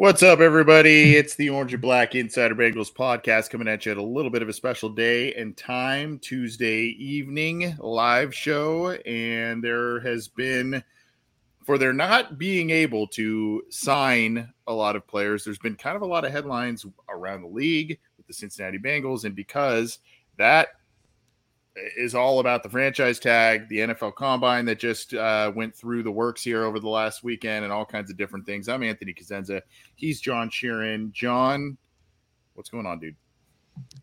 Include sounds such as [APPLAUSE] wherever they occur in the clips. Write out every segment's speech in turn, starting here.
What's up, everybody? It's the Orange and Black Insider Bengals podcast coming at you at a little bit of a special day and time, Tuesday evening live show. And there has been, for their not being able to sign a lot of players, there's been kind of a lot of headlines around the league with the Cincinnati Bengals. And because that is all about the franchise tag, the NFL Combine that just uh, went through the works here over the last weekend, and all kinds of different things. I'm Anthony Cosenza. He's John Sheeran. John, what's going on, dude?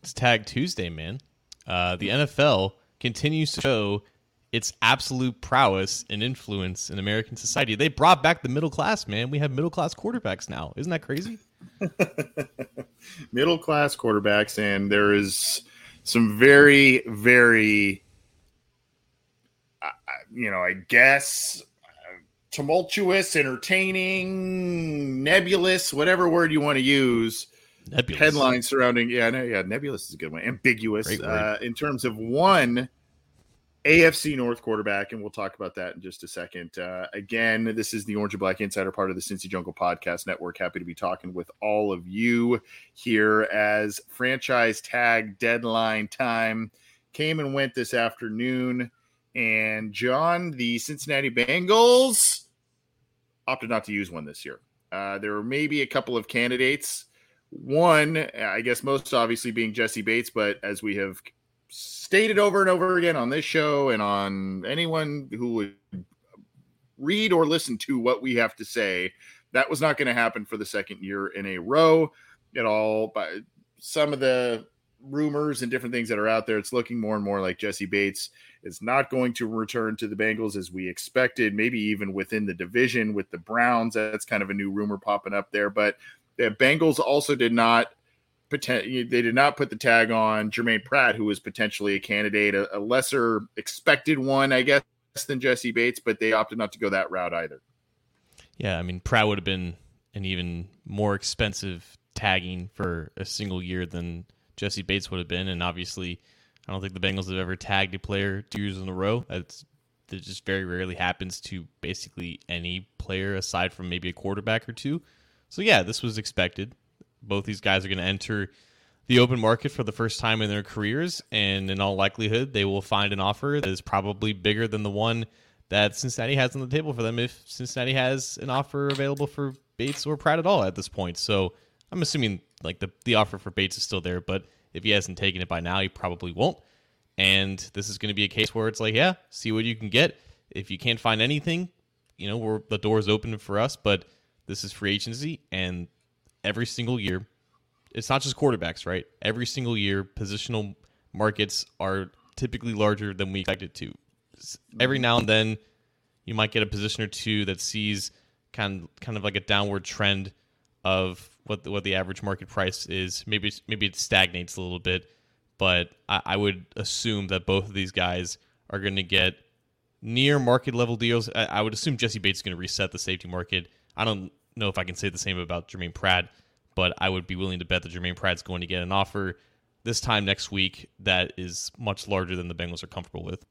It's Tag Tuesday, man. Uh, the NFL continues to show its absolute prowess and influence in American society. They brought back the middle class, man. We have middle class quarterbacks now. Isn't that crazy? [LAUGHS] middle class quarterbacks, and there is some very, very, uh, you know, I guess tumultuous, entertaining, nebulous, whatever word you want to use. Nebulous. Headlines surrounding, yeah, no, yeah, nebulous is a good one. Ambiguous uh, in terms of one AFC North quarterback, and we'll talk about that in just a second. Uh, again, this is the Orange and Black Insider, part of the Cincy Jungle Podcast Network. Happy to be talking with all of you here as franchise tag deadline time came and went this afternoon. And John, the Cincinnati Bengals opted not to use one this year. Uh, there were maybe a couple of candidates. One, I guess, most obviously being Jessie Bates, but as we have stated over and over again on this show and on anyone who would read or listen to what we have to say. That was not going to happen for the second year in a row at all. But some of the rumors and different things that are out there, it's looking more and more like Jessie Bates is not going to return to the Bengals as we expected, maybe even within the division with the Browns. That's kind of a new rumor popping up there. But the Bengals also did not they did not put the tag on Germaine Pratt, who was potentially a candidate, a, a, lesser expected one, I guess, than Jessie Bates, but they opted not to go that route either. Yeah, I mean, Pratt would have been an even more expensive tagging for a single year than Jessie Bates would have been, and obviously, I don't think the Bengals have ever tagged a player two years in a row. That's that just very rarely happens to basically any player aside from maybe a quarterback or two. So yeah, this was expected both these guys are going to enter the open market for the first time in their careers, and in all likelihood, they will find an offer that is probably bigger than the one that Cincinnati has on the table for them if Cincinnati has an offer available for Bates or Pratt at all at this point. So I'm assuming like the, the offer for Bates is still there, but if he hasn't taken it by now, he probably won't. And this is going to be a case where it's like, yeah, see what you can get. If you can't find anything, you know, the door is open for us, but this is free agency, and every single year. It's not just quarterbacks, right? Every single year, positional markets are typically larger than we expect it to. Every now and then, you might get a position or two that sees kind of, kind of like a downward trend of what the, what the average market price is. Maybe maybe it stagnates a little bit, but I, I would assume that both of these guys are going to get near market level deals. I, I would assume Jessie Bates is going to reset the safety market. I don't know if I can say the same about Germaine Pratt, but I would be willing to bet that Germaine Pratt's going to get an offer this time next week that is much larger than the Bengals are comfortable with.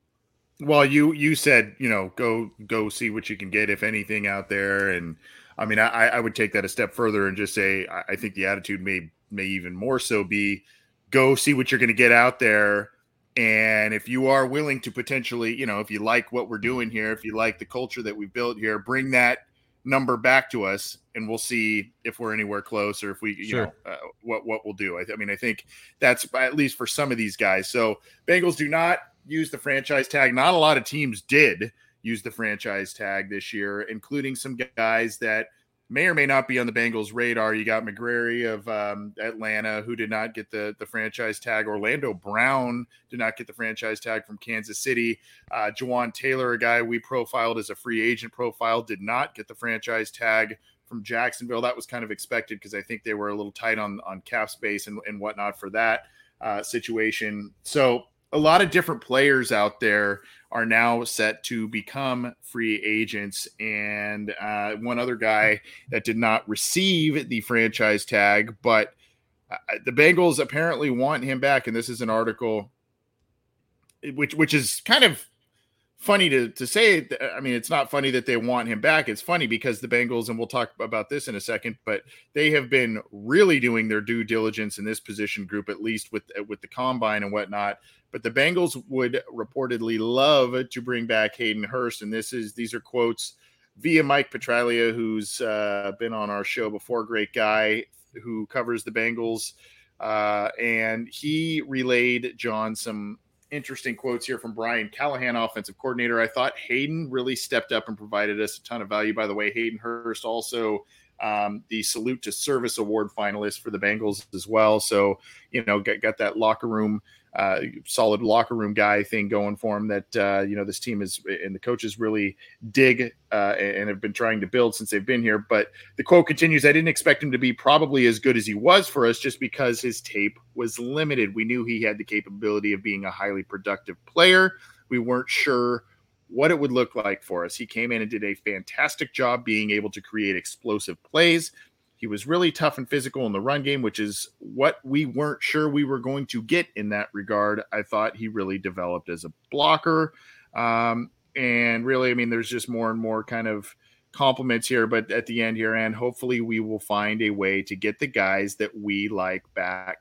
Well, you you said you know go go see what you can get if anything out there, and I mean I, I would take that a step further and just say I, think the attitude may may even more so be go see what you're going to get out there and if you are willing to potentially, you know, if you like what we're doing here, if you like the culture that we built here, bring that number back to us and we'll see if we're anywhere close or if we, you Sure. know, uh, what what we'll do. I, I mean, I think that's at least for some of these guys. So Bengals do not use the franchise tag. Not a lot of teams did use the franchise tag this year, including some guys that may or may not be on the Bengals' radar. You got McGary of um, Atlanta, who did not get the, the franchise tag. Orlando Brown did not get the franchise tag from Kansas City. Uh, Jawaan Taylor, a guy we profiled as a free agent profile, did not get the franchise tag from Jacksonville. That was kind of expected because I think they were a little tight on, on cap space and, and whatnot for that uh, situation. So a lot of different players out there are now set to become free agents. And uh, one other guy that did not receive the franchise tag, but uh, the Bengals apparently want him back. And this is an article, which which is kind of funny to to say. I mean, it's not funny that they want him back. It's funny because the Bengals, and we'll talk about this in a second, but they have been really doing their due diligence in this position group, at least with with the combine and whatnot. But the Bengals would reportedly love to bring back Hayden Hurst, and this is these are quotes via Mike Petraglia, who's uh, been on our show before, great guy who covers the Bengals, uh, and he relayed John some interesting quotes here from Brian Callahan, offensive coordinator. I thought Hayden really stepped up and provided us a ton of value. By the way, Hayden Hurst also um, the salute to service award finalist for the Bengals as well. So, you know, got, got that locker room, uh, solid locker room guy thing going for him that, uh, you know, this team is and the coaches really dig uh, and have been trying to build since they've been here. But the quote continues I didn't expect him to be probably as good as he was for us just because his tape was limited. We knew he had the capability of being a highly productive player. We weren't sure what it would look like for us. He came in and did a fantastic job being able to create explosive plays. He was really tough and physical in the run game, which is what we weren't sure we were going to get in that regard. I thought he really developed as a blocker. Um, and really, I mean, there's just more and more kind of compliments here, but at the end here, and hopefully we will find a way to get the guys that we like back.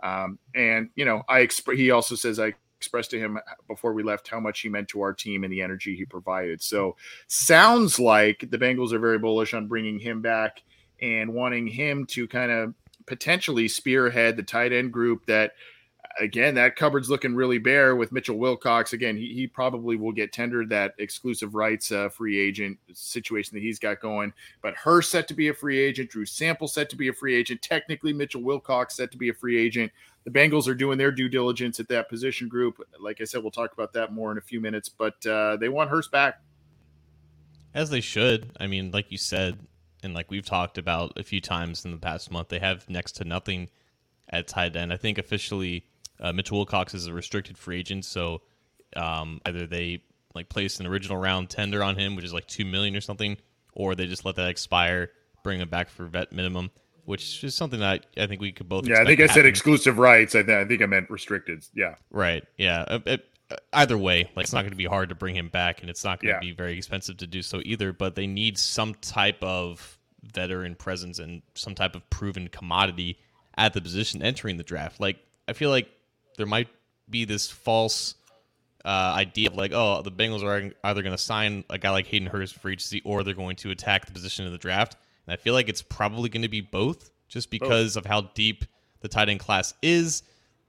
Um, and you know, I exp- he also says I expressed to him before we left how much he meant to our team and the energy he provided. So sounds like the Bengals are very bullish on bringing him back and wanting him to kind of potentially spearhead the tight end group that again that cupboard's looking really bare with Mitchell Wilcox again he, he probably will get tendered that exclusive rights uh, free agent situation that he's got going but Hurst set to be a free agent Drew Sample set to be a free agent technically Mitchell Wilcox set to be a free agent the Bengals are doing their due diligence at that position group. Like I said, we'll talk about that more in a few minutes, but uh, they want Hurst back. As they should. I mean, like you said, and like we've talked about a few times in the past month, they have next to nothing at tight end. I think officially uh, Mitchell Wilcox is a restricted free agent, so um, either they like place an original round tender on him, which is like two million or something, or they just let that expire, bring him back for vet minimum which is something that I think we could both. Yeah, I think I said exclusive rights. I, th- I think I meant restricted. Yeah. Right. Yeah. It, it, either way, like it's not going to be hard to bring him back, and it's not going to Yeah. be very expensive to do so either. But they need some type of veteran presence and some type of proven commodity at the position entering the draft. Like I feel like there might be this false uh, idea of like, oh, the Bengals are either going to sign a guy like Hayden Hurst for agency or they're going to attack the position of the draft. And I feel like it's probably going to be both, just because of how deep the tight end class is.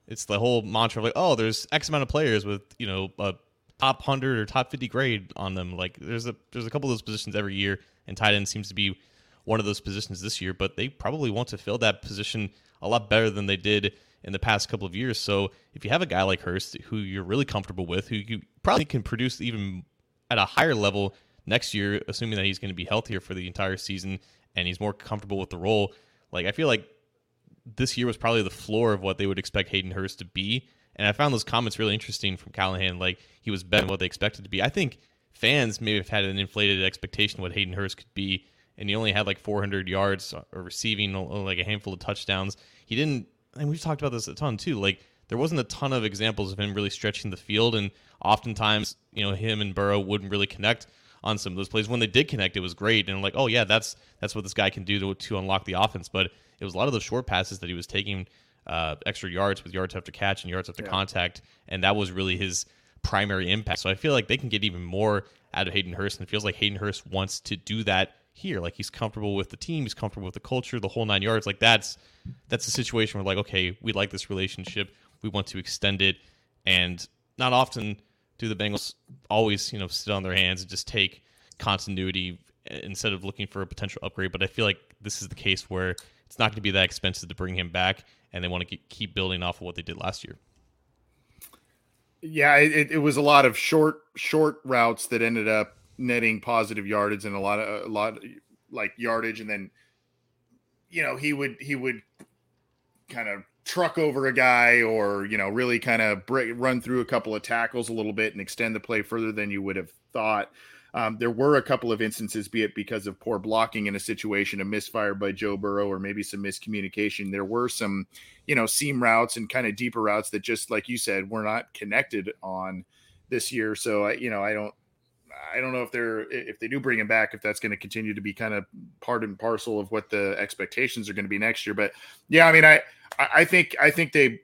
It's the whole mantra of like, oh, there's X amount of players with you know a top hundred or top fifty grade on them. Like there's a there's a couple of those positions every year, and tight end seems to be one of those positions this year. But they probably want to fill that position a lot better than they did in the past couple of years. So if you have a guy like Hurst who you're really comfortable with, who you probably can produce even at a higher level next year, assuming that he's going to be healthier for the entire season and he's more comfortable with the role. Like I feel like this year was probably the floor of what they would expect Hayden Hurst to be. And I found those comments really interesting from Callahan. Like he was better than what they expected to be. I think fans may have had an inflated expectation what Hayden Hurst could be, and he only had like 400 yards uh, or receiving, uh, uh, like a handful of touchdowns. He didn't. And we've talked about this a ton too. Like there wasn't a ton of examples of him really stretching the field, and oftentimes, you know, him and Burrow wouldn't really connect on some of those plays. When they did connect, it was great, and like, oh yeah, that's that's what this guy can do to to unlock the offense. But it was a lot of those short passes that he was taking uh, extra yards with yards after catch and yards after contact, and that was really his primary impact. So I feel like they can get even more out of Hayden Hurst, and it feels like Hayden Hurst wants to do that. here. Like he's comfortable with the team, he's comfortable with the culture, the whole nine yards. Like that's that's a situation where like, okay, we like this relationship, we want to extend it, and not often do the Bengals always you know sit on their hands and just take continuity instead of looking for a potential upgrade. But I feel like this is the case where it's not going to be that expensive to bring him back, and they want to keep building off of what they did last year. Yeah, it, it was a lot of short short routes that ended up netting positive yardage and a lot of a lot like yardage, and then you know he would he would kind of truck over a guy or you know really kind of break, run through a couple of tackles a little bit and extend the play further than you would have thought. Um, there were a couple of instances, be it because of poor blocking in a situation, a misfire by Joe Burrow, or maybe some miscommunication. There were some, you know, seam routes and kind of deeper routes that just, like you said, were not connected on this year. So, I, you know, I don't, I don't know if they're if they do bring him back, if that's going to continue to be kind of part and parcel of what the expectations are going to be next year. But yeah, I mean, I I think I think they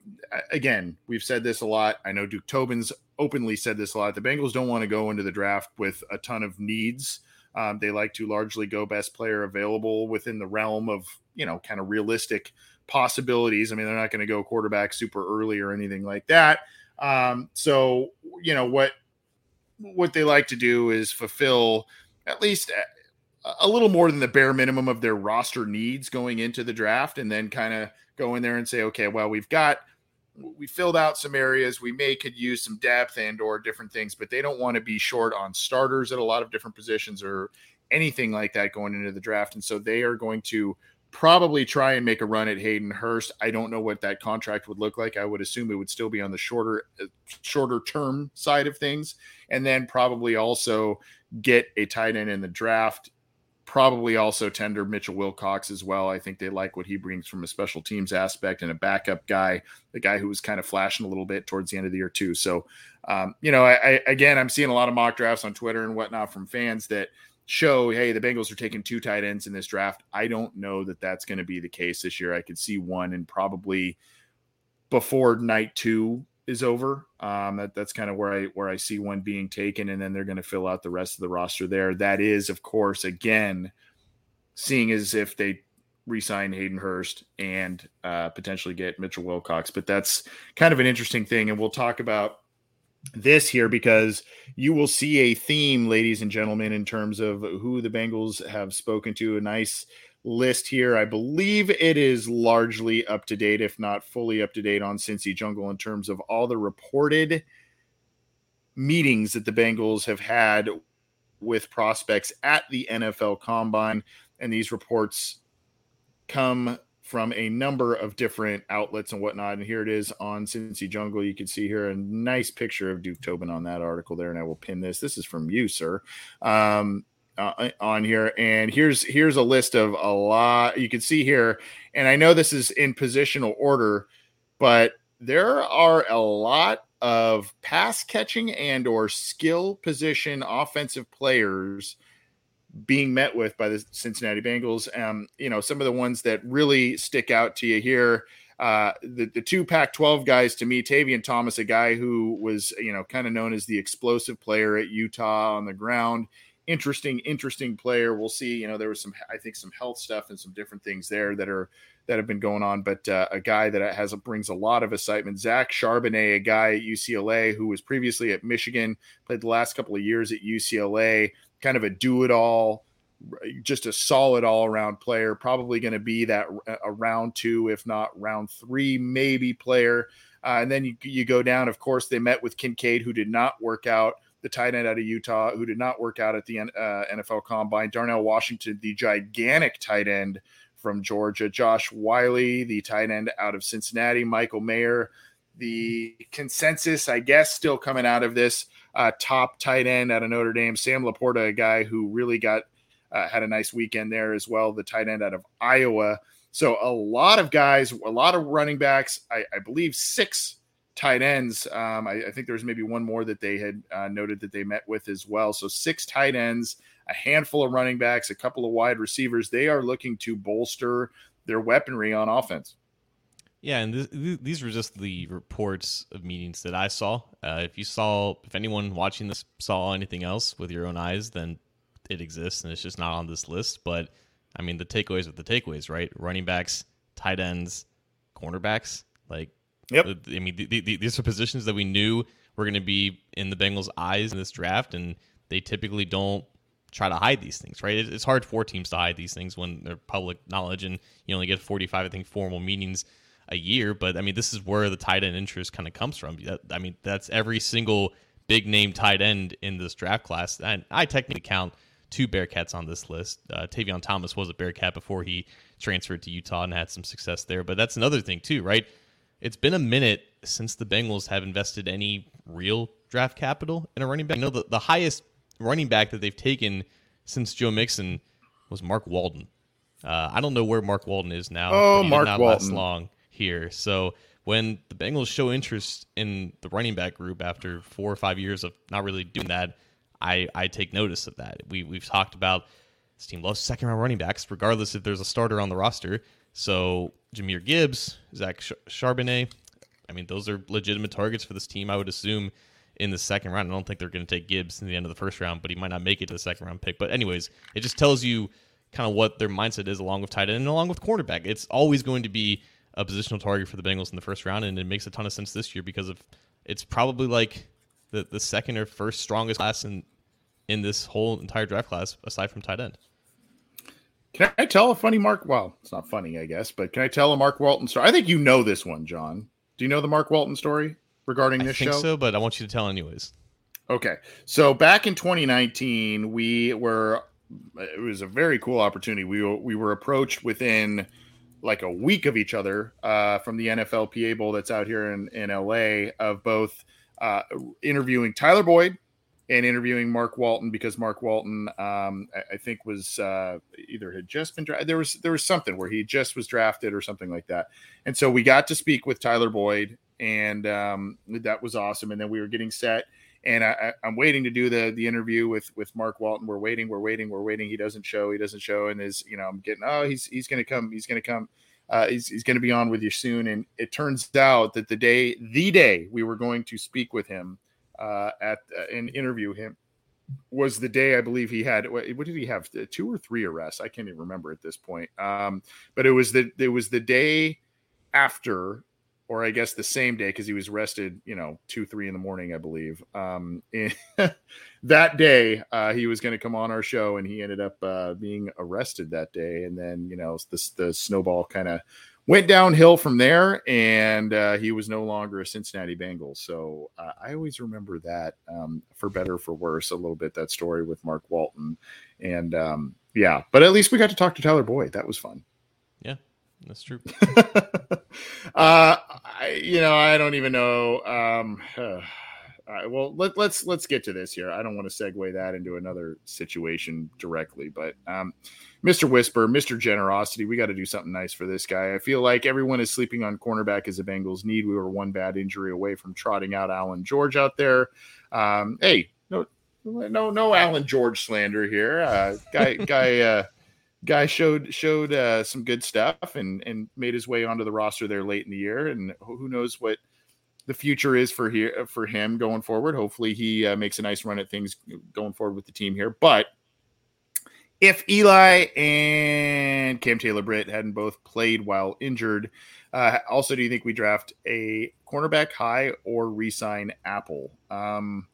again we've said this a lot. I know Duke Tobin's openly said this a lot. The Bengals don't want to go into the draft with a ton of needs. Um, they like to largely go best player available within the realm of you know kind of realistic possibilities. I mean, they're not going to go quarterback super early or anything like that. Um, so you know what what they like to do is fulfill at least a, little more than the bare minimum of their roster needs going into the draft, and then kind of go in there and say, okay, well, we've got we filled out some areas. We may could use some depth and or different things but they don't want to be short on starters at a lot of different positions or anything like that going into the draft. And so they are going to probably try and make a run at Hayden Hurst. I don't know what that contract would look like. I would assume it would still be on the shorter uh, shorter term side of things and then probably also get a tight end in the draft probably also tender Mitchell Wilcox as well. I think they like what he brings from a special teams aspect and a backup guy, the guy who was kind of flashing a little bit towards the end of the year too. So, um, you know, I, I, again, I'm seeing a lot of mock drafts on Twitter and whatnot from fans that show, hey, the Bengals are taking two tight ends in this draft. I don't know that that's going to be the case this year. I could see one and probably before night two is over. Um, that, that's kind of where I where I see one being taken, and then they're going to fill out the rest of the roster there. That is, of course, again, seeing as if they resign Hayden Hurst and uh, potentially get Mitchell Wilcox. But that's kind of an interesting thing, and we'll talk about this here because you will see a theme, ladies and gentlemen, in terms of who the Bengals have spoken to. A nice list here. I believe it is largely up to date, if not fully up to date, on Cincy Jungle in terms of all the reported meetings that the Bengals have had with prospects at the NFL Combine. And these reports come from a number of different outlets and whatnot. And here it is on Cincy Jungle. You can see here a nice picture of Duke Tobin on that article there. And I will pin this. This is from you, sir. Um, uh, on here and here's here's a list of a lot you can see here and i know this is in positional order but there are a lot of pass catching and or skill position offensive players being met with by the Cincinnati Bengals. Um, you know, some of the ones that really stick out to you here. Uh, the, the two Pac 12 guys to me, Tavion Thomas, a guy who was, you know, kind of known as the explosive player at Utah on the ground interesting, interesting player. We'll see. You know, there was some, I think, some health stuff and some different things there that are that have been going on. But uh, a guy that has brings a lot of excitement, Zach Charbonnet, a guy at UCLA who was previously at Michigan, played the last couple of years at UCLA, kind of a do-it-all, just a solid all-around player. Probably going to be that a round two, if not round three, maybe player. Uh, and then you, you go down. Of course, they met with Kincaid, who did not work out the tight end out of Utah, who did not work out at the uh, NFL Combine. Darnell Washington, the gigantic tight end from Georgia. Josh Whyle, the tight end out of Cincinnati. Michael Mayer, the consensus, I guess, still coming out of this uh, top tight end out of Notre Dame. Sam Laporta, a guy who really got uh, had a nice weekend there as well. The tight end out of Iowa. So a lot of guys, a lot of running backs. I, I believe six tight ends. Um, I, I, think there's maybe one more that they had uh, noted that they met with as well. So six tight ends, a handful of running backs, a couple of wide receivers. They are looking to bolster their weaponry on offense. Yeah, and th- th- these were just the reports of meetings that I saw. Uh, if you saw, if anyone watching this saw anything else with your own eyes, then it exists and it's just not on this list. But I mean, the takeaways are the takeaways, right? Running backs, tight ends, cornerbacks. Like, yep. I mean, the, the, these are positions that we knew were going to be in the Bengals' eyes in this draft, and they typically don't try to hide these things, right? It's hard for teams to hide these things when they're public knowledge, and you only get 45, I think, formal meetings a year. But I mean, this is where the tight end interest kind of comes from. I mean, that's every single big name tight end in this draft class. And I technically count two Bearcats on this list. Uh, Tavion Thomas was a Bearcat before he transferred to Utah and had some success there. But that's another thing, too, right? It's been a minute since the Bengals have invested any real draft capital in a running back. You know, the, the highest running back that they've taken since Joe Mixon was Mark Walton. Uh, I don't know where Mark Walton is now. Oh, Mark. Last long here. So when the Bengals show interest in the running back group after four or five years of not really doing that, I, I take notice of that. We we've talked about this team loves second round running backs, regardless if there's a starter on the roster. So Jahmyr Gibbs, Zach Charbonnet, I mean, those are legitimate targets for this team. I would assume in the second round. I don't think they're going to take Gibbs in the end of the first round, but he might not make it to the second round pick. But anyways, it just tells you kind of what their mindset is along with tight end and along with cornerback. It's always going to be a positional target for the Bengals in the first round, and it makes a ton of sense this year because of it's probably like the the second or first strongest class in in this whole entire draft class aside from tight end. Can I tell a funny Mark? Well, it's not funny, I guess, but can I tell a Mark Walton story? I think you know this one, John. Do you know the Mark Walton story regarding this I think show? so, but I want you to tell anyways. Okay. So back in 2019, we were it was a very cool opportunity. We were, we were approached within like a week of each other uh, from the NFLPA Bowl that's out here in, in LA of both uh, interviewing Tyler Boyd and interviewing Mark Walton because Mark Walton, um, I, I, think, was uh, either had just been drafted. There was there was something where he just was drafted or something like that, and so we got to speak with Tyler Boyd, and um, that was awesome. And then we were getting set, and I, am waiting to do the the interview with with Mark Walton. We're waiting, we're waiting, we're waiting. He doesn't show, he doesn't show, and is you know I'm getting oh he's he's gonna come, he's gonna come. Uh, he's, he's to be on with you soon. And it turns out that the day, the day we were going to speak with him, uh, at uh, and interview him was the day I believe he had what, what, did he have two or three arrests I can't even remember at this point um, but it was the it was the day after or I guess the same day because he was rested, you know two three in the morning I believe um, [LAUGHS] that day uh, he was going to come on our show and he ended up uh, being arrested that day and then you know the the snowball kind of went downhill from there, and uh, he was no longer a Cincinnati Bengal. So uh, I always remember that, um, for better for worse, a little bit that story with Mark Walton, and um, yeah. But at least we got to talk to Tyler Boyd. That was fun. That's true. [LAUGHS] uh, I, you know, I don't even know. Um, [SIGHS] uh, well, let, let's let's get to this here. I don't want to segue that into another situation directly, but um, Mr. Whisper, Mr. Generosity, we got to do something nice for this guy. I feel like everyone is sleeping on cornerback as a Bengals need. We were one bad injury away from trotting out Allan George out there. Um, hey, no, no, no Allan George slander here. Uh, guy, guy, uh, guy showed showed uh, some good stuff and and made his way onto the roster there late in the year. And who knows what the future is for here for him going forward. Hopefully, he uh, makes a nice run at things going forward with the team here, but if Eli and Cam Taylor Britt hadn't both played while injured. Uh, also, do you think we draft a cornerback high or resign Apple? Um,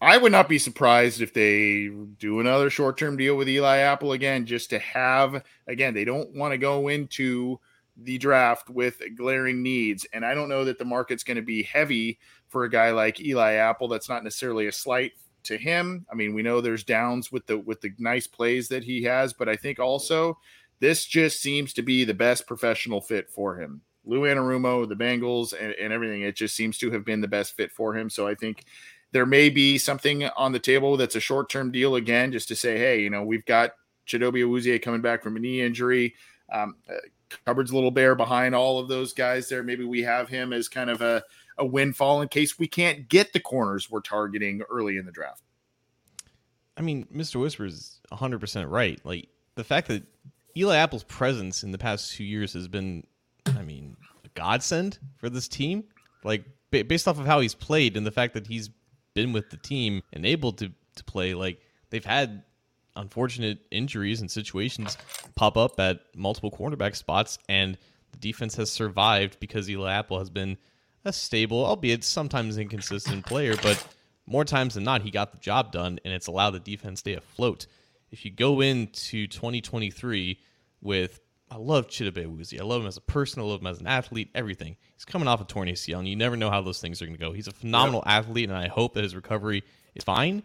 I would not be surprised if they do another short term deal with Eli Apple again, just to have, again, they don't want to go into the draft with glaring needs. And I don't know that the market's going to be heavy for a guy like Eli Apple. That's not necessarily a slight to him. I mean, we know there's downs with the with the nice plays that he has, but I think also this just seems to be the best professional fit for him. Lou Anarumo, the Bengals, and, and everything. It just seems to have been the best fit for him. So I think there may be something on the table that's a short term deal again, just to say, hey, you know, we've got Chidobe Awuzie coming back from a knee injury. Um, uh, cupboard's a little bare behind all of those guys there. Maybe we have him as kind of a a windfall in case we can't get the corners we're targeting early in the draft. I mean, Mr. Whisper is 100% right. Like the fact that Eli Apple's presence in the past two years has been, I mean, a godsend for this team. Like based off of how he's played and the fact that he's been with the team and able to to play, like they've had unfortunate injuries and situations pop up at multiple cornerback spots, and the defense has survived because Eli Apple has been a stable, albeit sometimes inconsistent player, but more times than not, he got the job done, and it's allowed the defense stay afloat. If you go into 2023 with, I love Chidobe Awuzie. I love him as a person. I love him as an athlete. Everything. He's coming off a torn ACL, and you never know how those things are going to go. He's a phenomenal yep. athlete, and I hope that his recovery is fine.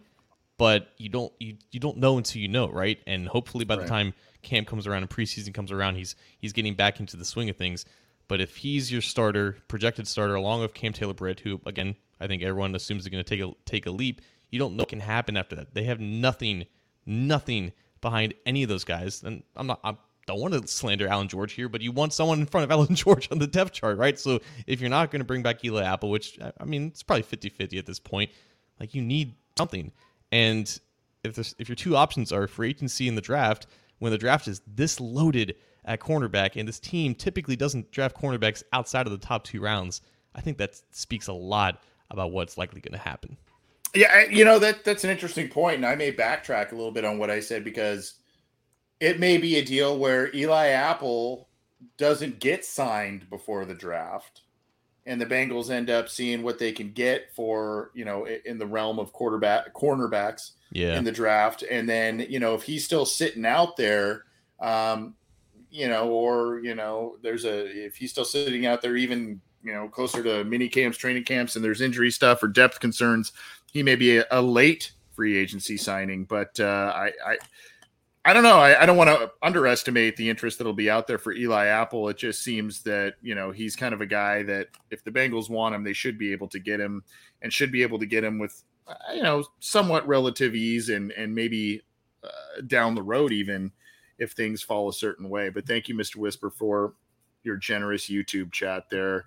But you don't you, you don't know until you know, right? And hopefully, by right. the time camp comes around and preseason comes around, he's he's getting back into the swing of things. But if he's your starter, projected starter, along with Cam Taylor Britt, who again I think everyone assumes is going to take a take a leap, you don't know what can happen after that. They have nothing, nothing behind any of those guys. And I'm not, I don't want to slander Allan George here, but you want someone in front of [LAUGHS] Allan George on the depth chart, right? So if you're not going to bring back Eli Apple, which I mean, it's probably 50 50 at this point, like you need something. And if if your two options are free agency and the draft, when the draft is this loaded at cornerback, and this team typically doesn't draft cornerbacks outside of the top two rounds, I think that speaks a lot about what's likely going to happen. Yeah, you know that that's an interesting point, and I may backtrack a little bit on what I said because it may be a deal where Eli Apple doesn't get signed before the draft, and the Bengals end up seeing what they can get for you know in the realm of quarterback cornerbacks yeah. in the draft, and then you know if he's still sitting out there, um, you know, or you know, there's a if he's still sitting out there even you know closer to mini camps, training camps, and there's injury stuff or depth concerns, he may be a, a late free agency signing. But uh, I, I, I don't know. I, I don't want to underestimate the interest that'll be out there for Eli Apple. It just seems that you know he's kind of a guy that if the Bengals want him, they should be able to get him, and should be able to get him with uh, you know somewhat relative ease and and maybe uh, down the road even if things fall a certain way. But thank you, Mr. Whisper, for your generous YouTube chat there.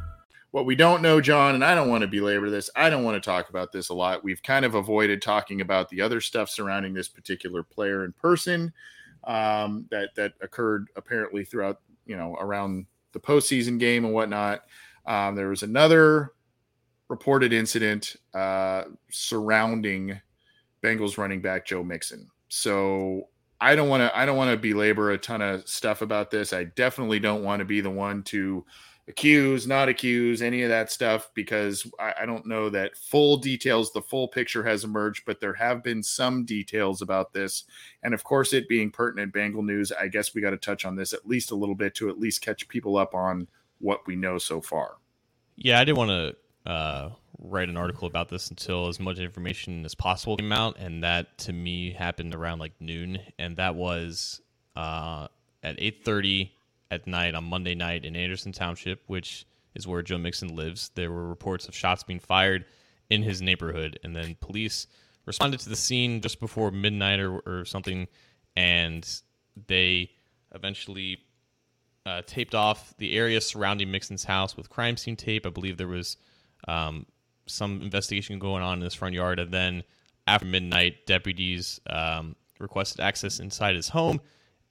What we don't know, John, and I don't want to belabor this, I don't want to talk about this a lot. We've kind of avoided talking about the other stuff surrounding this particular player in person um, that that occurred apparently throughout, you know, around the postseason game and whatnot. Um, there was another reported incident uh, surrounding Bengals running back Joe Mixon. So I don't want to I don't want to belabor a ton of stuff about this. I definitely don't want to be the one to accuse, not accuse, any of that stuff, because I, I, don't know that full details, the full picture has emerged, but there have been some details about this. And of course, it being pertinent Bengal news, I guess we got to touch on this at least a little bit to at least catch people up on what we know so far. Yeah, I didn't want to uh, write an article about this until as much information as possible came out. And that to me happened around like noon. And that was uh, at 830 at night on Monday night in Anderson Township, which is where Joe Mixon lives. There were reports of shots being fired in his neighborhood, and then police responded to the scene just before midnight or, or something, and they eventually uh, taped off the area surrounding Mixon's house with crime scene tape. I believe there was um, some investigation going on in his front yard, and then after midnight, deputies um, requested access inside his home,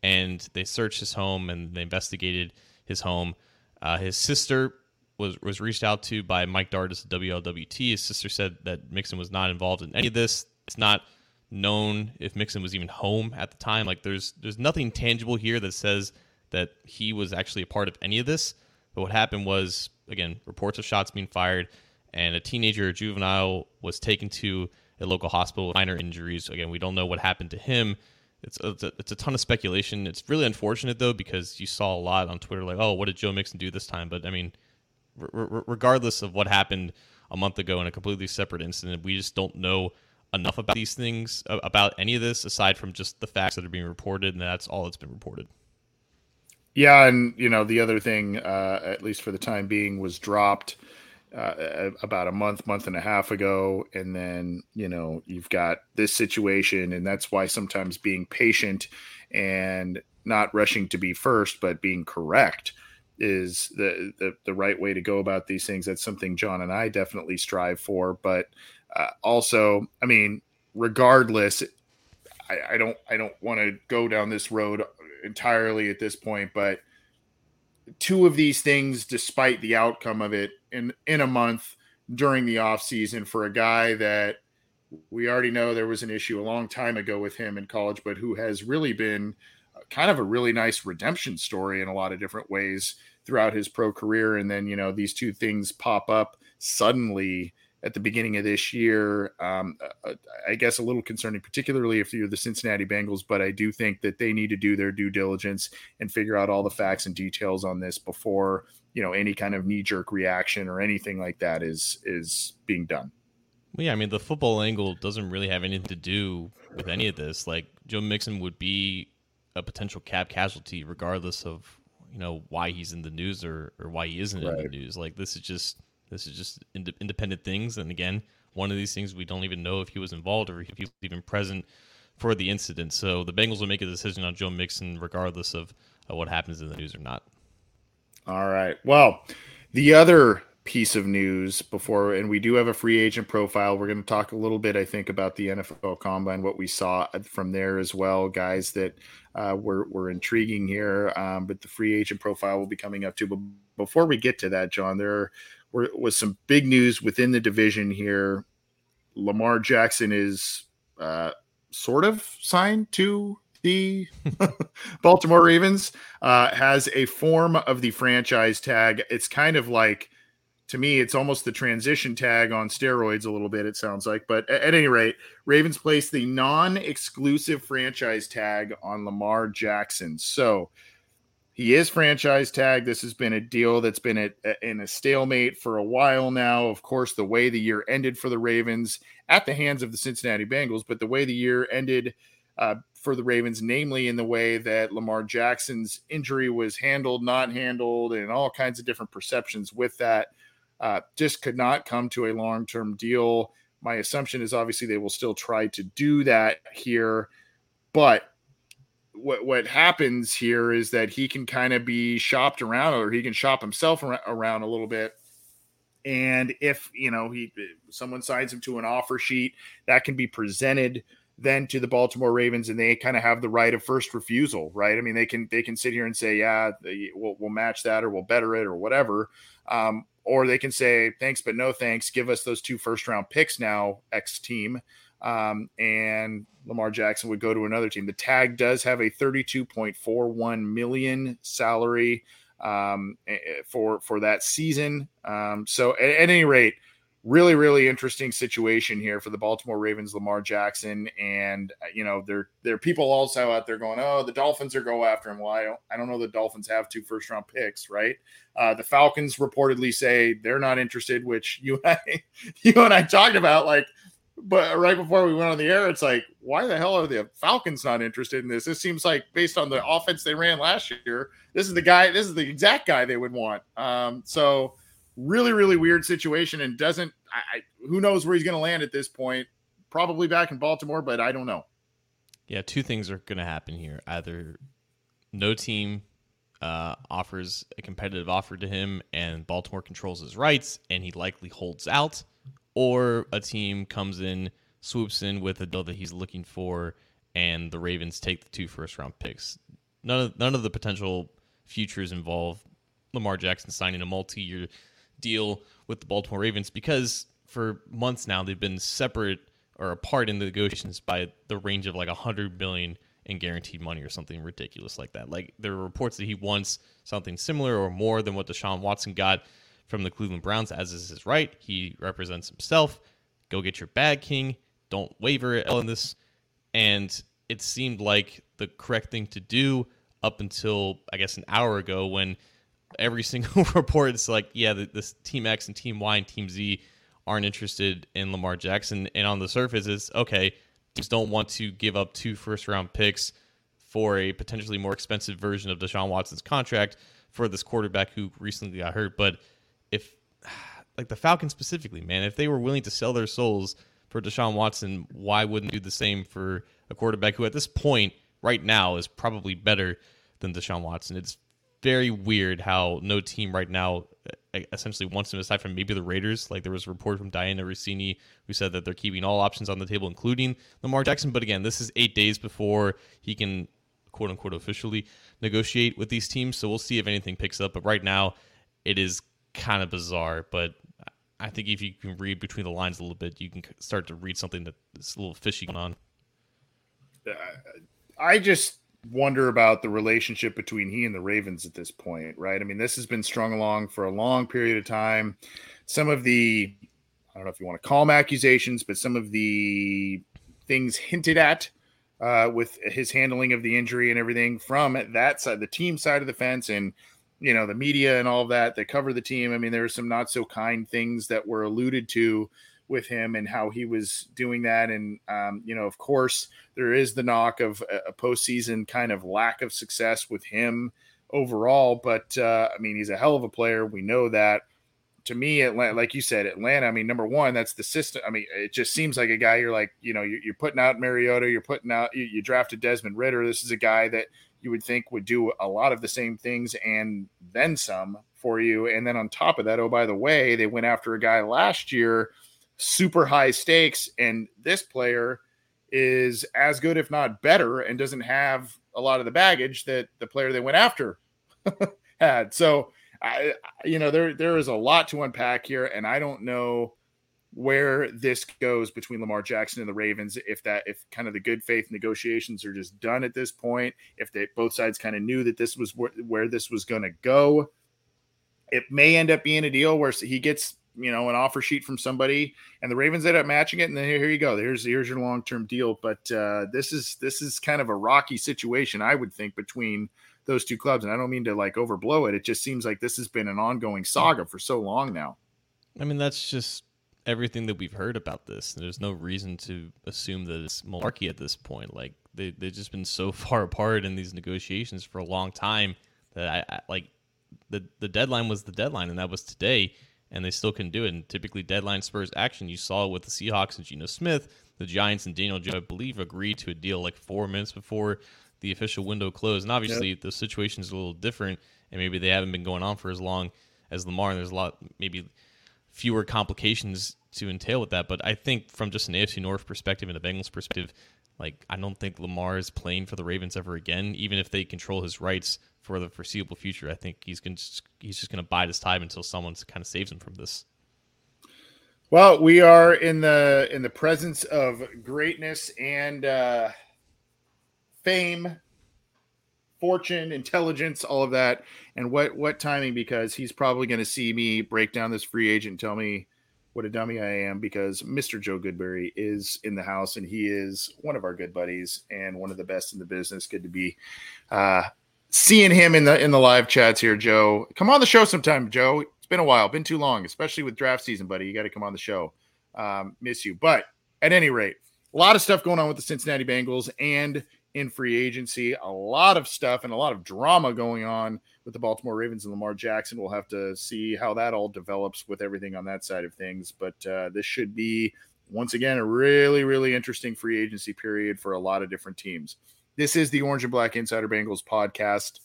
and they searched his home and they investigated his home. Uh, his sister was was reached out to by Mike Dardis of WLWT. His sister said that Mixon was not involved in any of this. It's not known if Mixon was even home at the time. Like there's there's nothing tangible here that says that he was actually a part of any of this. But what happened was again reports of shots being fired, and a teenager, a juvenile, was taken to a local hospital with minor injuries. Again, we don't know what happened to him. It's a, it's a, it's a ton of speculation. It's really unfortunate though because you saw a lot on Twitter like, oh, what did Joe Mixon do this time? But I mean, r- regardless of what happened a month ago in a completely separate incident, we just don't know enough about these things about any of this aside from just the facts that are being reported, and that's all that's been reported. Yeah, and you know the other thing, uh, at least for the time being, was dropped uh, about a month, month and a half ago, and then you know you've got this situation, and that's why sometimes being patient and not rushing to be first, but being correct is the, the the right way to go about these things. That's something John and I definitely strive for, but uh, also, I mean, regardless, I, I don't I don't want to go down this road entirely at this point, but two of these things, despite the outcome of it in in a month during the off season for a guy that we already know there was an issue a long time ago with him in college, but who has really been kind of a really nice redemption story in a lot of different ways throughout his pro career. And then, you know, these two things pop up suddenly at the beginning of this year. Um, uh, uh, I guess a little concerning, particularly if you're the Cincinnati Bengals, but I do think that they need to do their due diligence and figure out all the facts and details on this before you know any kind of knee jerk reaction or anything like that is is being done. Well, yeah, I mean the football angle doesn't really have anything to do with any of this. Like Joe Mixon would be a potential cap casualty regardless of you know why he's in the news or or why he isn't right. in the news. Like this is just this is just ind- independent things. And again, one of these things we don't even know if he was involved or if he was even present for the incident. So the Bengals will make a decision on Joe Mixon regardless of, of what happens in the news or not. All right. Well, the other piece of news before, and we do have a free agent profile. We're going to talk a little bit, I think, about the NFL Combine, what we saw from there as well, guys that uh, were were intriguing here. Um, but the free agent profile will be coming up too. But before we get to that, John, there were, was some big news within the division here. Lamar Jackson is uh, sort of signed to the [LAUGHS] Baltimore Ravens, uh, has a form of the franchise tag. It's kind of like, to me, it's almost the transition tag on steroids a little bit, it sounds like. But at, any rate, Ravens placed the non exclusive franchise tag on Lamar Jackson. So, he is franchise tag. This has been a deal that's been at, in a stalemate for a while now. Of course, the way the year ended for the Ravens at the hands of the Cincinnati Bengals, but the way the year ended uh, for the Ravens, namely in the way that Lamar Jackson's injury was handled, not handled, and all kinds of different perceptions with that, uh, just could not come to a long term deal. My assumption is obviously they will still try to do that here, but what what happens here is that he can kind of be shopped around or he can shop himself around a little bit. And if you know he someone signs him to an offer sheet that can be presented then to the Baltimore Ravens and they kind of have the right of first refusal right? I mean they can they can sit here and say yeah we'll, we'll match that or we'll better it or whatever. Um, or they can say thanks but no thanks. Give us those two first round picks now X team um, and Lamar Jackson would go to another team. The tag does have a 32.41 million salary um, for for that season. Um, so at, at, any rate, really really interesting situation here for the Baltimore Ravens, Lamar Jackson, and uh, you know there there are people also out there going, oh, the Dolphins are go after him. Well, I don't I don't know the Dolphins have two first round picks, right? Uh, the Falcons reportedly say they're not interested, which you and I, [LAUGHS] you and I talked about like but right before we went on the air, it's like, why the hell are the Falcons not interested in this? This seems like based on the offense they ran last year, this is the guy, this is the exact guy they would want. Um, so really, really weird situation and doesn't I, I who knows where he's gonna land at this point. Probably back in Baltimore, but I don't know. Yeah, two things are gonna happen here. Either no team uh, offers a competitive offer to him and Baltimore controls his rights and he likely holds out or a team comes in, swoops in with a deal that he's looking for, and the Ravens take the two first round picks. None of none of the potential futures involve Lamar Jackson signing a multi year deal with the Baltimore Ravens because for months now they've been separate or apart in the negotiations by the range of like a hundred billion in guaranteed money or something ridiculous like that. Like there are reports that he wants something similar or more than what Deshaun Watson got from the Cleveland Browns, as is his right. He represents himself. Go get your bag, King. Don't waver it on this. And it seemed like the correct thing to do up until I guess an hour ago when every [LAUGHS] single report is like, yeah, this Team X and Team Y and Team Z aren't interested in Lamar Jackson. And on the surface, it's okay. Teams don't want to give up two first round picks for a potentially more expensive version of Deshaun Watson's contract for this quarterback who recently got hurt. But if, [SIGHS] like the Falcons specifically, man, if they were willing to sell their souls for Deshaun Watson, why wouldn't they do the same for a quarterback who at this point, right now, is probably better than Deshaun Watson? It's very weird how no team right now essentially wants him aside from maybe the Raiders. Like there was a report from Dianna Russini who said that they're keeping all options on the table, including Lamar Jackson. But again, this is eight days before he can quote unquote officially negotiate with these teams. So we'll see if anything picks up. But right now, it is kind of bizarre. But I think if you can read between the lines a little bit, you can start to read something that's a little fishy going on. I just wonder about the relationship between he and the Ravens at this point, right? I mean, this has been strung along for a long period of time. Some of the, I don't know if you want to call them accusations, but some of the things hinted at uh, with his handling of the injury and everything from that side, the team side of the fence, and you know the media and all that that cover the team. I mean, there are some not so kind things that were alluded to with him and how he was doing that. And, um, you know, of course, there is the knock of a postseason kind of lack of success with him overall. But, uh, I mean, he's a hell of a player. We know that. To me, Atlanta, like you said, Atlanta, I mean, number one, that's the system. I mean, it just seems like a guy you're like, you know, you're, you're putting out Mariota, you're putting out, you, you drafted Desmond Ridder. This is a guy that you would think would do a lot of the same things and then some for you. And then on top of that, oh, by the way, they went after a guy last year super high stakes. And this player is as good, if not better, and doesn't have a lot of the baggage that the player they went after [LAUGHS] had. So, I, you know, there there is a lot to unpack here, and I don't know where this goes between Lamar Jackson and the Ravens. If that, if kind of the good faith negotiations are just done at this point, if they both sides kind of knew that this was where, where this was going to go, it may end up being a deal where he gets you know an offer sheet from somebody and the ravens end up matching it and then here, here you go here's here's your long-term deal but uh, this is this is kind of a rocky situation i would think between those two clubs and i don't mean to like overblow it it just seems like this has been an ongoing saga for so long now i mean that's just everything that we've heard about this there's no reason to assume that it's malarkey at this point like they, they've just been so [LAUGHS] far apart in these negotiations for a long time that I, I like the the deadline was the deadline and that was today and they still couldn't do it. And typically, deadline spurs action. You saw it with the Seahawks and Geno Smith. The Giants and Daniel Jones, I believe, agreed to a deal like four minutes before the official window closed. And obviously, yep. the situation is a little different, and maybe they haven't been going on for as long as Lamar. And there's a lot, maybe fewer complications to entail with that. But I think from just an AFC North perspective and a Bengals perspective, like I don't think Lamar is playing for the Ravens ever again, even if they control his rights for the foreseeable future. I think he's going to, he's just going to bide his time until someone kind of saves him from this. Well, we are in the in the presence of greatness and uh, fame, fortune, intelligence, all of that, and what what timing? Because he's probably going to see me break down this free agent tell me what a dummy I am because Mr. Joe Goodberry is in the house and he is one of our good buddies and one of the best in the business. Good to be uh, seeing him in the in the live chats here, Joe. Come on the show sometime, Joe. It's been a while, been too long, especially with draft season, buddy. You got to come on the show. Um, miss you, but at any rate, a lot of stuff going on with the Cincinnati Bengals and in free agency. A lot of stuff and a lot of drama going on with the Baltimore Ravens and Lamar Jackson. We'll have to see how that all develops with everything on that side of things. But uh, this should be once again a really, really interesting free agency period for a lot of different teams. This is the Orange and Black Insider Bengals podcast.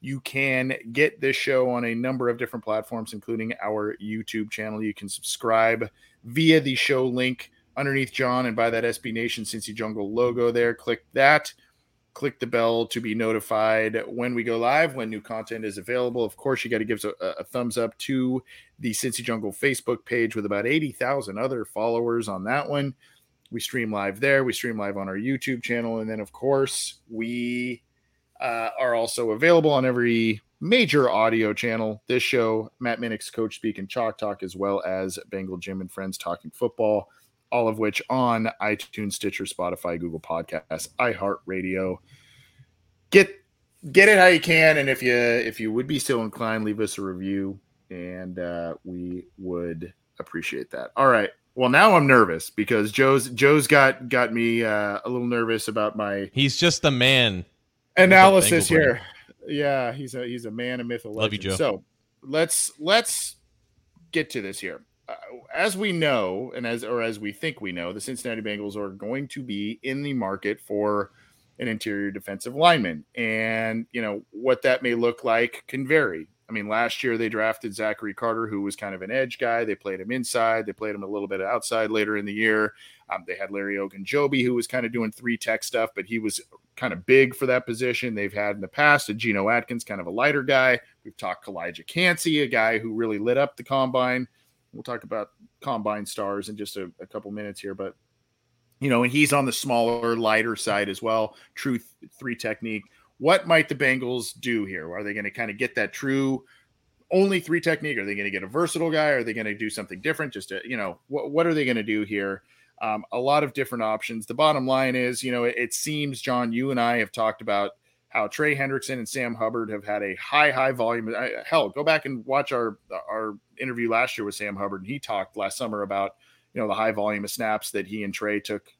You can get this show on a number of different platforms, including our YouTube channel. You can subscribe via the show link underneath John and by that SB Nation Cincy Jungle logo there. Click that. Click the bell to be notified when we go live, when new content is available. Of course, you got to give us a, a, thumbs up to the Cincy Jungle Facebook page with about 80,000 other followers on that one. We stream live there. We stream live on our YouTube channel. And then, of course, we uh, are also available on every major audio channel. This show, Matt Minnick's Coach Speak and Chalk Talk, as well as Bengal Jim and Friends Talking Football, all of which on iTunes, Stitcher, Spotify, Google Podcasts, iHeartRadio. Get get it how you can, and if you if you would be so inclined, leave us a review, and uh, we would appreciate that. All right. Well, now I'm nervous because Joe's Joe's got got me uh, a little nervous about my. He's just a man analysis here. Yeah, he's a he's a man of myth. Love you, Joe. So let's let's get to this here. Uh, as we know, and as or as we think we know, the Cincinnati Bengals are going to be in the market for an interior defensive lineman, and you know what that may look like can vary. I mean, last year they drafted Zachary Carter, who was kind of an edge guy. They played him inside. They played him a little bit outside later in the year. Um, they had Larry Ogunjobi, who was kind of doing three tech stuff, but he was kind of big for that position. They've had in the past a Geno Atkins, kind of a lighter guy. We've talked Calijah Kancey, a guy who really lit up the combine. We'll talk about combine stars in just a, a couple minutes here, but you know, and he's on the smaller, lighter side as well. True three technique. What might the Bengals do here? Are they going to kind of get that true only three technique? Are they going to get a versatile guy? Are they going to do something different? Just to, you know, what what are they going to do here? Um, a lot of different options. The bottom line is, you know, it, it, seems, John, you and I have talked about how Trey Hendrickson and Sam Hubbard have had a high, high volume. I, hell, go back and watch our our interview last year with Sam Hubbard, and he talked last summer about you know the high volume of snaps that he and Trey took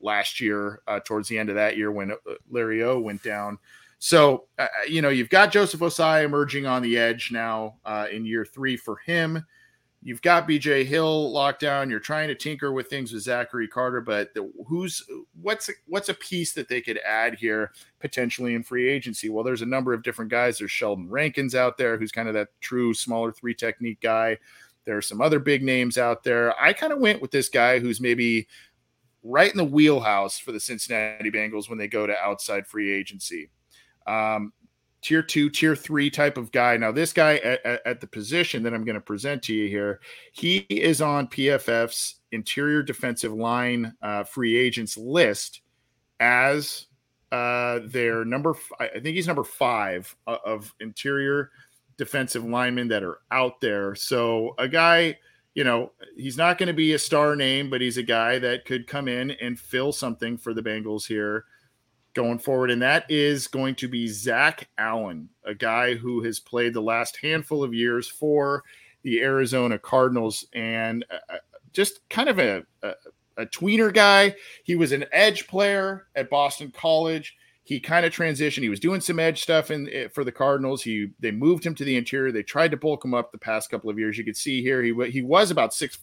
last year uh, towards the end of that year when uh, Larry O went down. So uh, uh, you know you've got Joseph Ossai emerging on the edge now uh, in year three for him. You've got BJ Hill locked down. You're trying to tinker with things with Zachary Carter, but the, who's what's what's a piece that they could add here potentially in free agency? Well, there's a number of different guys. There's Sheldon Rankins out there, who's kind of that true smaller three technique guy. There are some other big names out there. I kind of went with this guy who's maybe right in the wheelhouse for the Cincinnati Bengals when they go to outside free agency. Um, tier two, tier three type of guy. Now, this guy at, at the position that I'm going to present to you here, he is on PFF's interior defensive line uh, free agents list as uh, their number. I think he's number five of interior defensive linemen that are out there. So a guy, you know, he's not going to be a star name, but he's a guy that could come in and fill something for the Bengals here going forward, and that is going to be Zach Allen, a guy who has played the last handful of years for the Arizona Cardinals, and uh, uh, just kind of a, a, a tweener guy. He was an edge player at Boston College. He kind of transitioned. He was doing some edge stuff in eh, for the Cardinals. He they moved him to the interior. They tried to bulk him up the past couple of years. You could see here he he was about 6'4",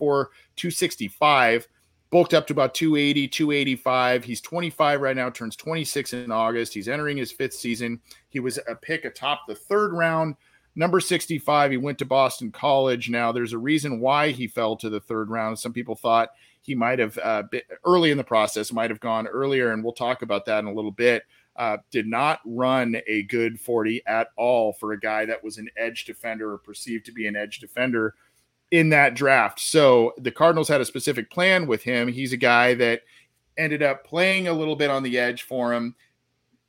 265 bulked up to about 280, 285. He's 25 right now, turns 26 in August. He's entering his fifth season. He was a pick atop the third round, number 65. He went to Boston College. Now, there's a reason why he fell to the third round. Some people thought he might have uh, early in the process, might have gone earlier, and we'll talk about that in a little bit. Uh, did not run a good 40 at all for a guy that was an edge defender or perceived to be an edge defender in that draft. So the Cardinals had a specific plan with him. He's a guy that ended up playing a little bit on the edge for him.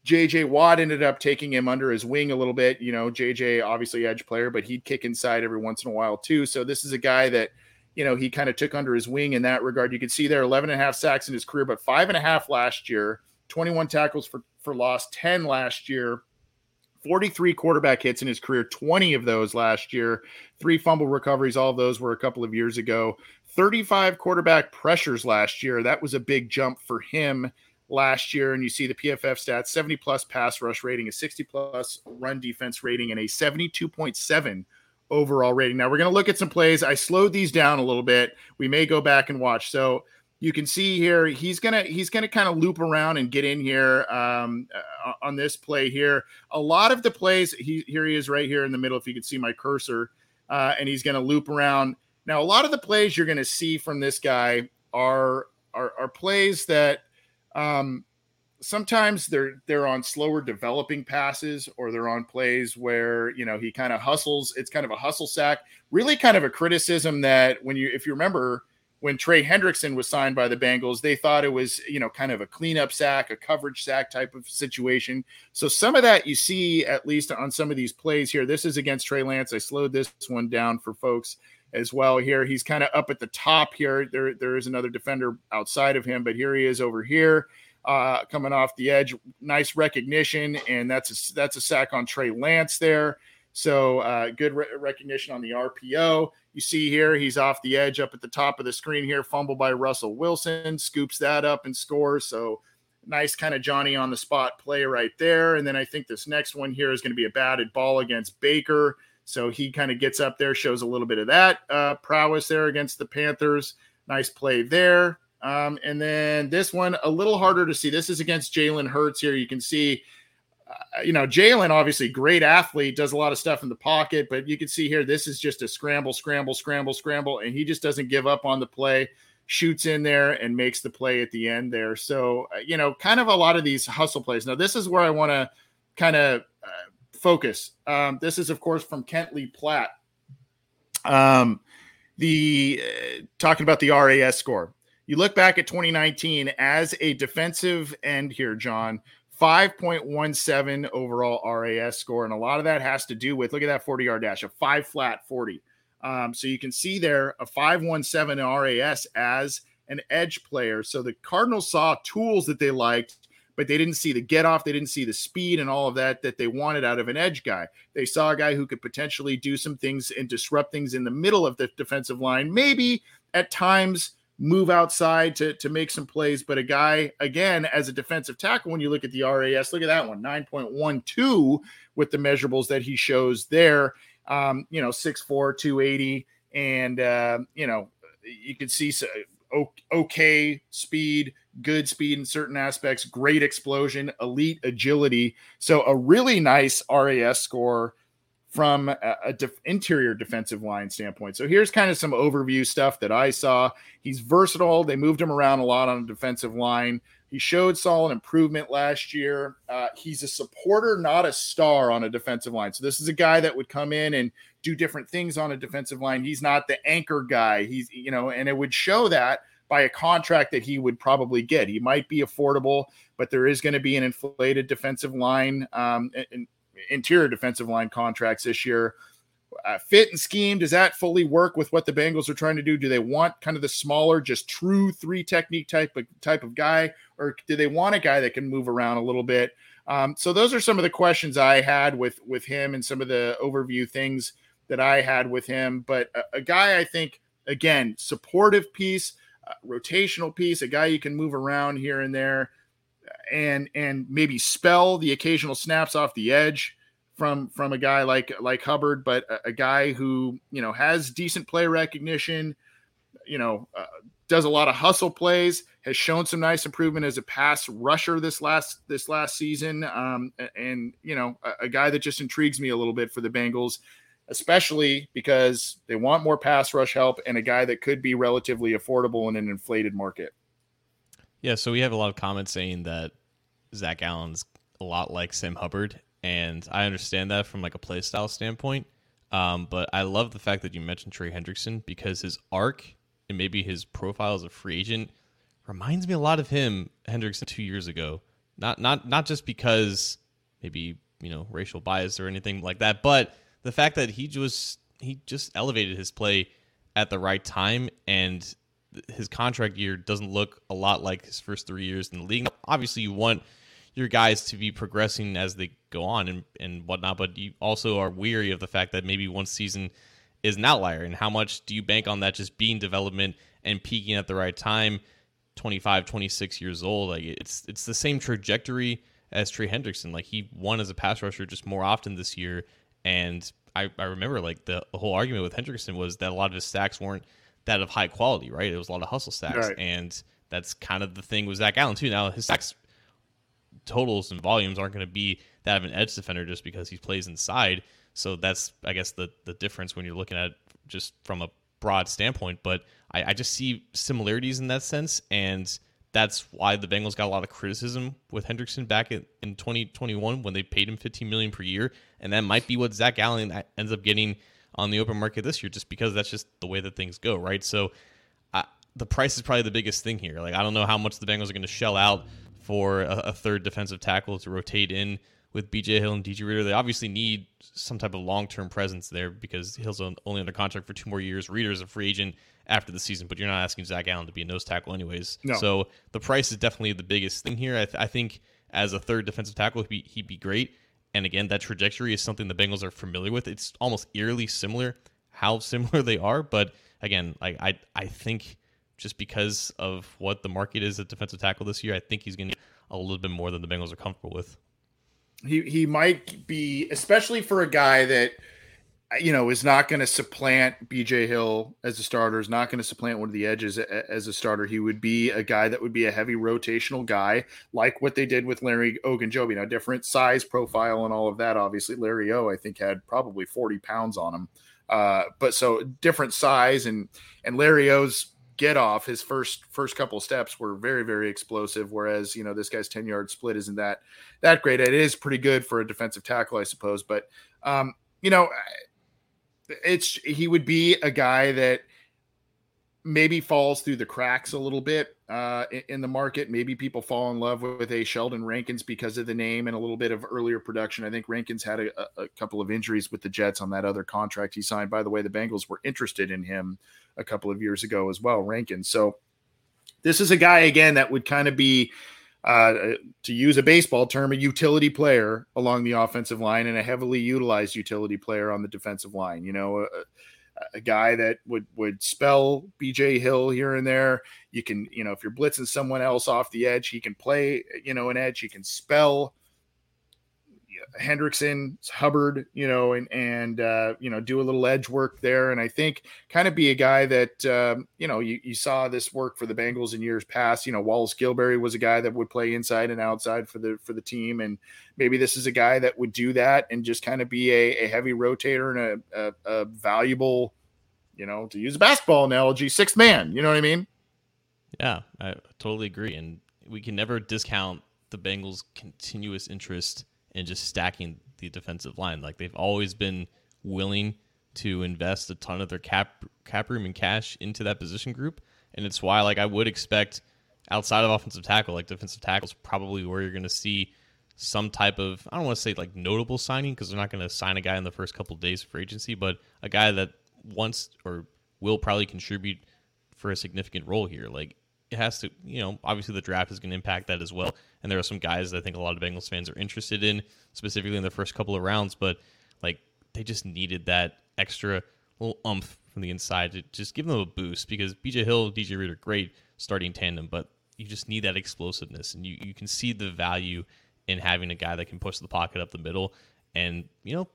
JJ Watt ended up taking him under his wing a little bit. You know, JJ obviously edge player, but he'd kick inside every once in a while too. So this is a guy that, you know, he kind of took under his wing in that regard. You can see there 11 and a half sacks in his career, but five and a half last year, 21 tackles for, for loss, 10 last year. 43 quarterback hits in his career, 20 of those last year, three fumble recoveries. All of those were a couple of years ago. 35 quarterback pressures last year. That was a big jump for him last year. And you see the PFF stats 70 plus pass rush rating, a 60 plus run defense rating, and a 72.7 overall rating. Now we're going to look at some plays. I slowed these down a little bit. We may go back and watch. So you can see here he's gonna he's gonna kind of loop around and get in here um, uh, on this play here. A lot of the plays, he here he is right here in the middle. If you can see my cursor, uh, and he's gonna loop around. Now, a lot of the plays you're gonna see from this guy are are, are plays that um, sometimes they're they're on slower developing passes or they're on plays where you know he kind of hustles it's kind of a hustle sack really kind of a criticism that when you if you remember when Trey Hendrickson was signed by the Bengals they thought it was you know kind of a cleanup sack a coverage sack type of situation. So some of that you see at least on some of these plays here. This is against Trey Lance. I slowed this one down for folks as well here. He's kind of up at the top here. There there is another defender outside of him but here he is over here uh, coming off the edge. Nice recognition, and that's a, that's a sack on Trey Lance there. So uh, good re- recognition on the RPO. You see here, he's off the edge up at the top of the screen here. Fumble by Russell Wilson, scoops that up and scores. So nice kind of Johnny on the spot play right there. And then I think this next one here is going to be a batted ball against Baker. So he kind of gets up there, shows a little bit of that uh, prowess there against the Panthers. Nice play there. Um, and then this one, a little harder to see. This is against Jalen Hurts here. You can see, you know, Jalen, obviously great athlete, does a lot of stuff in the pocket, but you can see here, this is just a scramble, scramble, scramble, scramble. And he just doesn't give up on the play, shoots in there and makes the play at the end there. So, uh, you know, kind of a lot of these hustle plays. Now, this is where I want to kind of uh, focus. Um, this is, of course, from Kent Lee Platte. Um, the uh, talking about the RAS score you look back at 2019 as a defensive end here, John, 5.17 overall RAS score. And a lot of that has to do with look at that 40 yard dash, a five flat 40. Um, so you can see there a 517 RAS as an edge player. So the Cardinals saw tools that they liked, but they didn't see the get off, they didn't see the speed and all of that that they wanted out of an edge guy. They saw a guy who could potentially do some things and disrupt things in the middle of the defensive line, maybe at times move outside to, to make some plays. But a guy, again, as a defensive tackle, when you look at the RAS, look at that one 9.12 with the measurables that he shows there. Um, you know, 6'4, 280. And, uh, you know, you can see so, okay speed, good speed in certain aspects, great explosion, elite agility. So a really nice RAS score from a, def- interior defensive line standpoint. So here's kind of some overview stuff that I saw. He's versatile. They moved him around a lot on the defensive line. He showed solid improvement last year. Uh, he's a supporter, not a star on a defensive line. So this is a guy that would come in and do different things on a defensive line. He's not the anchor guy. He's you know, and it would show that by a contract that he would probably get. He might be affordable, but there is going to be an inflated defensive line um, and, interior defensive line contracts this year. Uh, fit and scheme, does that fully work with what the Bengals are trying to do? Do they want kind of the smaller, just true three technique type of type of guy, or do they want a guy that can move around a little bit? Um, so those are some of the questions I had with with him and some of the overview things that I had with him. But a, a guy I think again supportive piece, uh, rotational piece, a guy you can move around here and there and and maybe spell the occasional snaps off the edge from from a guy like like Hubbard, but a, a guy who you know has decent play recognition, you know, uh, does a lot of hustle plays, has shown some nice improvement as a pass rusher this last this last season, um, and you know, a, a guy that just intrigues me a little bit for the Bengals, especially because they want more pass rush help and a guy that could be relatively affordable in an inflated market. Yeah, so we have a lot of comments saying that Zach Allen's a lot like Sam Hubbard, and I understand that from like a play style standpoint. Um, but I love the fact that you mentioned Trey Hendrickson because his arc and maybe his profile as a free agent reminds me a lot of him, Hendrickson, two years ago. Not not not just because maybe you know racial bias or anything like that, but the fact that he just he just elevated his play at the right time and his contract year doesn't look a lot like his first three years in the league. Obviously, you want your guys to be progressing as they go on and, and whatnot, but you also are weary of the fact that maybe one season is an outlier. And how much do you bank on that just being development and peaking at the right time? 25, 26 years old. Like it's it's the same trajectory as Trey Hendrickson. Like he won as a pass rusher just more often this year. And I, I remember like the, whole argument with Hendrickson was that a lot of his sacks weren't that of high quality, right? It was a lot of hustle sacks, Right. and that's kind of the thing with Zach Allen too. Now his sacks totals and volumes aren't going to be that of an edge defender just because he plays inside. So that's I guess the the difference when you're looking at it just from a broad standpoint. But I, I just see similarities in that sense, and that's why the Bengals got a lot of criticism with Hendrickson back in, in 2021 when they paid him 15 million per year, and that might be what Zach Allen ends up getting on the open market this year, just because that's just the way that things go, right? So I, the price is probably the biggest thing here. Like I don't know how much the Bengals are going to shell out for a, a third defensive tackle to rotate in with BJ Hill and DJ Reader. They obviously need some type of long term presence there because Hill's on- only under contract for two more years. Reader's a free agent after the season, but you're not asking Zach Allen to be a nose tackle anyways. No. So the price is definitely the biggest thing here. I, th- I think as a third defensive tackle, he'd be, he'd be great. And again, that trajectory is something the Bengals are familiar with. It's almost eerily similar how [LAUGHS] similar they are, but again, like I I think just because of what the market is at defensive tackle this year, I think he's going to a little bit more than the Bengals are comfortable with. he he might be especially for a guy that you know is not going to supplant BJ Hill as a starter is not going to supplant one of the edges as a starter. He would be a guy that would be a heavy rotational guy like what they did with Larry Ogunjobi. Now different size profile and all of that obviously. Larry O I think had probably 40 pounds on him. Uh but so different size and and Larry O's get off his first first couple steps were very very explosive whereas you know this guy's 10 yard split isn't that that great. It is pretty good for a defensive tackle i suppose but um you know it's he would be a guy that maybe falls through the cracks a little bit uh, in, the market. Maybe people fall in love with, with a Sheldon Rankins because of the name and a little bit of earlier production. I think Rankins had a, a couple of injuries with the Jets on that other contract he signed. By the way, the Bengals were interested in him a couple of years ago as well, Rankins. So this is a guy again that would kind of be uh, to use a baseball term, a utility player along the offensive line and a heavily utilized utility player on the defensive line. You know, a, a guy that would would spell BJ Hill here and there. You can, you know, if you're blitzing someone else off the edge, he can play, you know, an edge. He can spell Hendrickson, Hubbard, you know, and and uh, you know do a little edge work there, and I think kind of be a guy that um, you know you, you saw this work for the Bengals in years past. You know, Wallace Gilberry was a guy that would play inside and outside for the for the team, and maybe this is a guy that would do that and just kind of be a, a heavy rotator and a, a, a valuable, you know, to use a basketball analogy, sixth man. You know what I mean? Yeah, I totally agree, and we can never discount the Bengals' continuous interest in just stacking the defensive line. Like they've always been willing to invest a ton of their cap cap room and cash into that position group, and it's why like I would expect outside of offensive tackle, like defensive tackles, probably where you're going to see some type of I don't want to say like notable signing because they're not going to sign a guy in the first couple days for agency, but a guy that wants or will probably contribute for a significant role here. Like it has to, you know, obviously the draft is going to impact that as well. And there are some guys that I think a lot of Bengals fans are interested in, specifically in the first couple of rounds. But like they just needed that extra little umph from the inside to just give them a boost because BJ Hill, DJ Reed are great starting tandem, but you just need that explosiveness, and you you can see the value in having a guy that can push the pocket up the middle. And you know,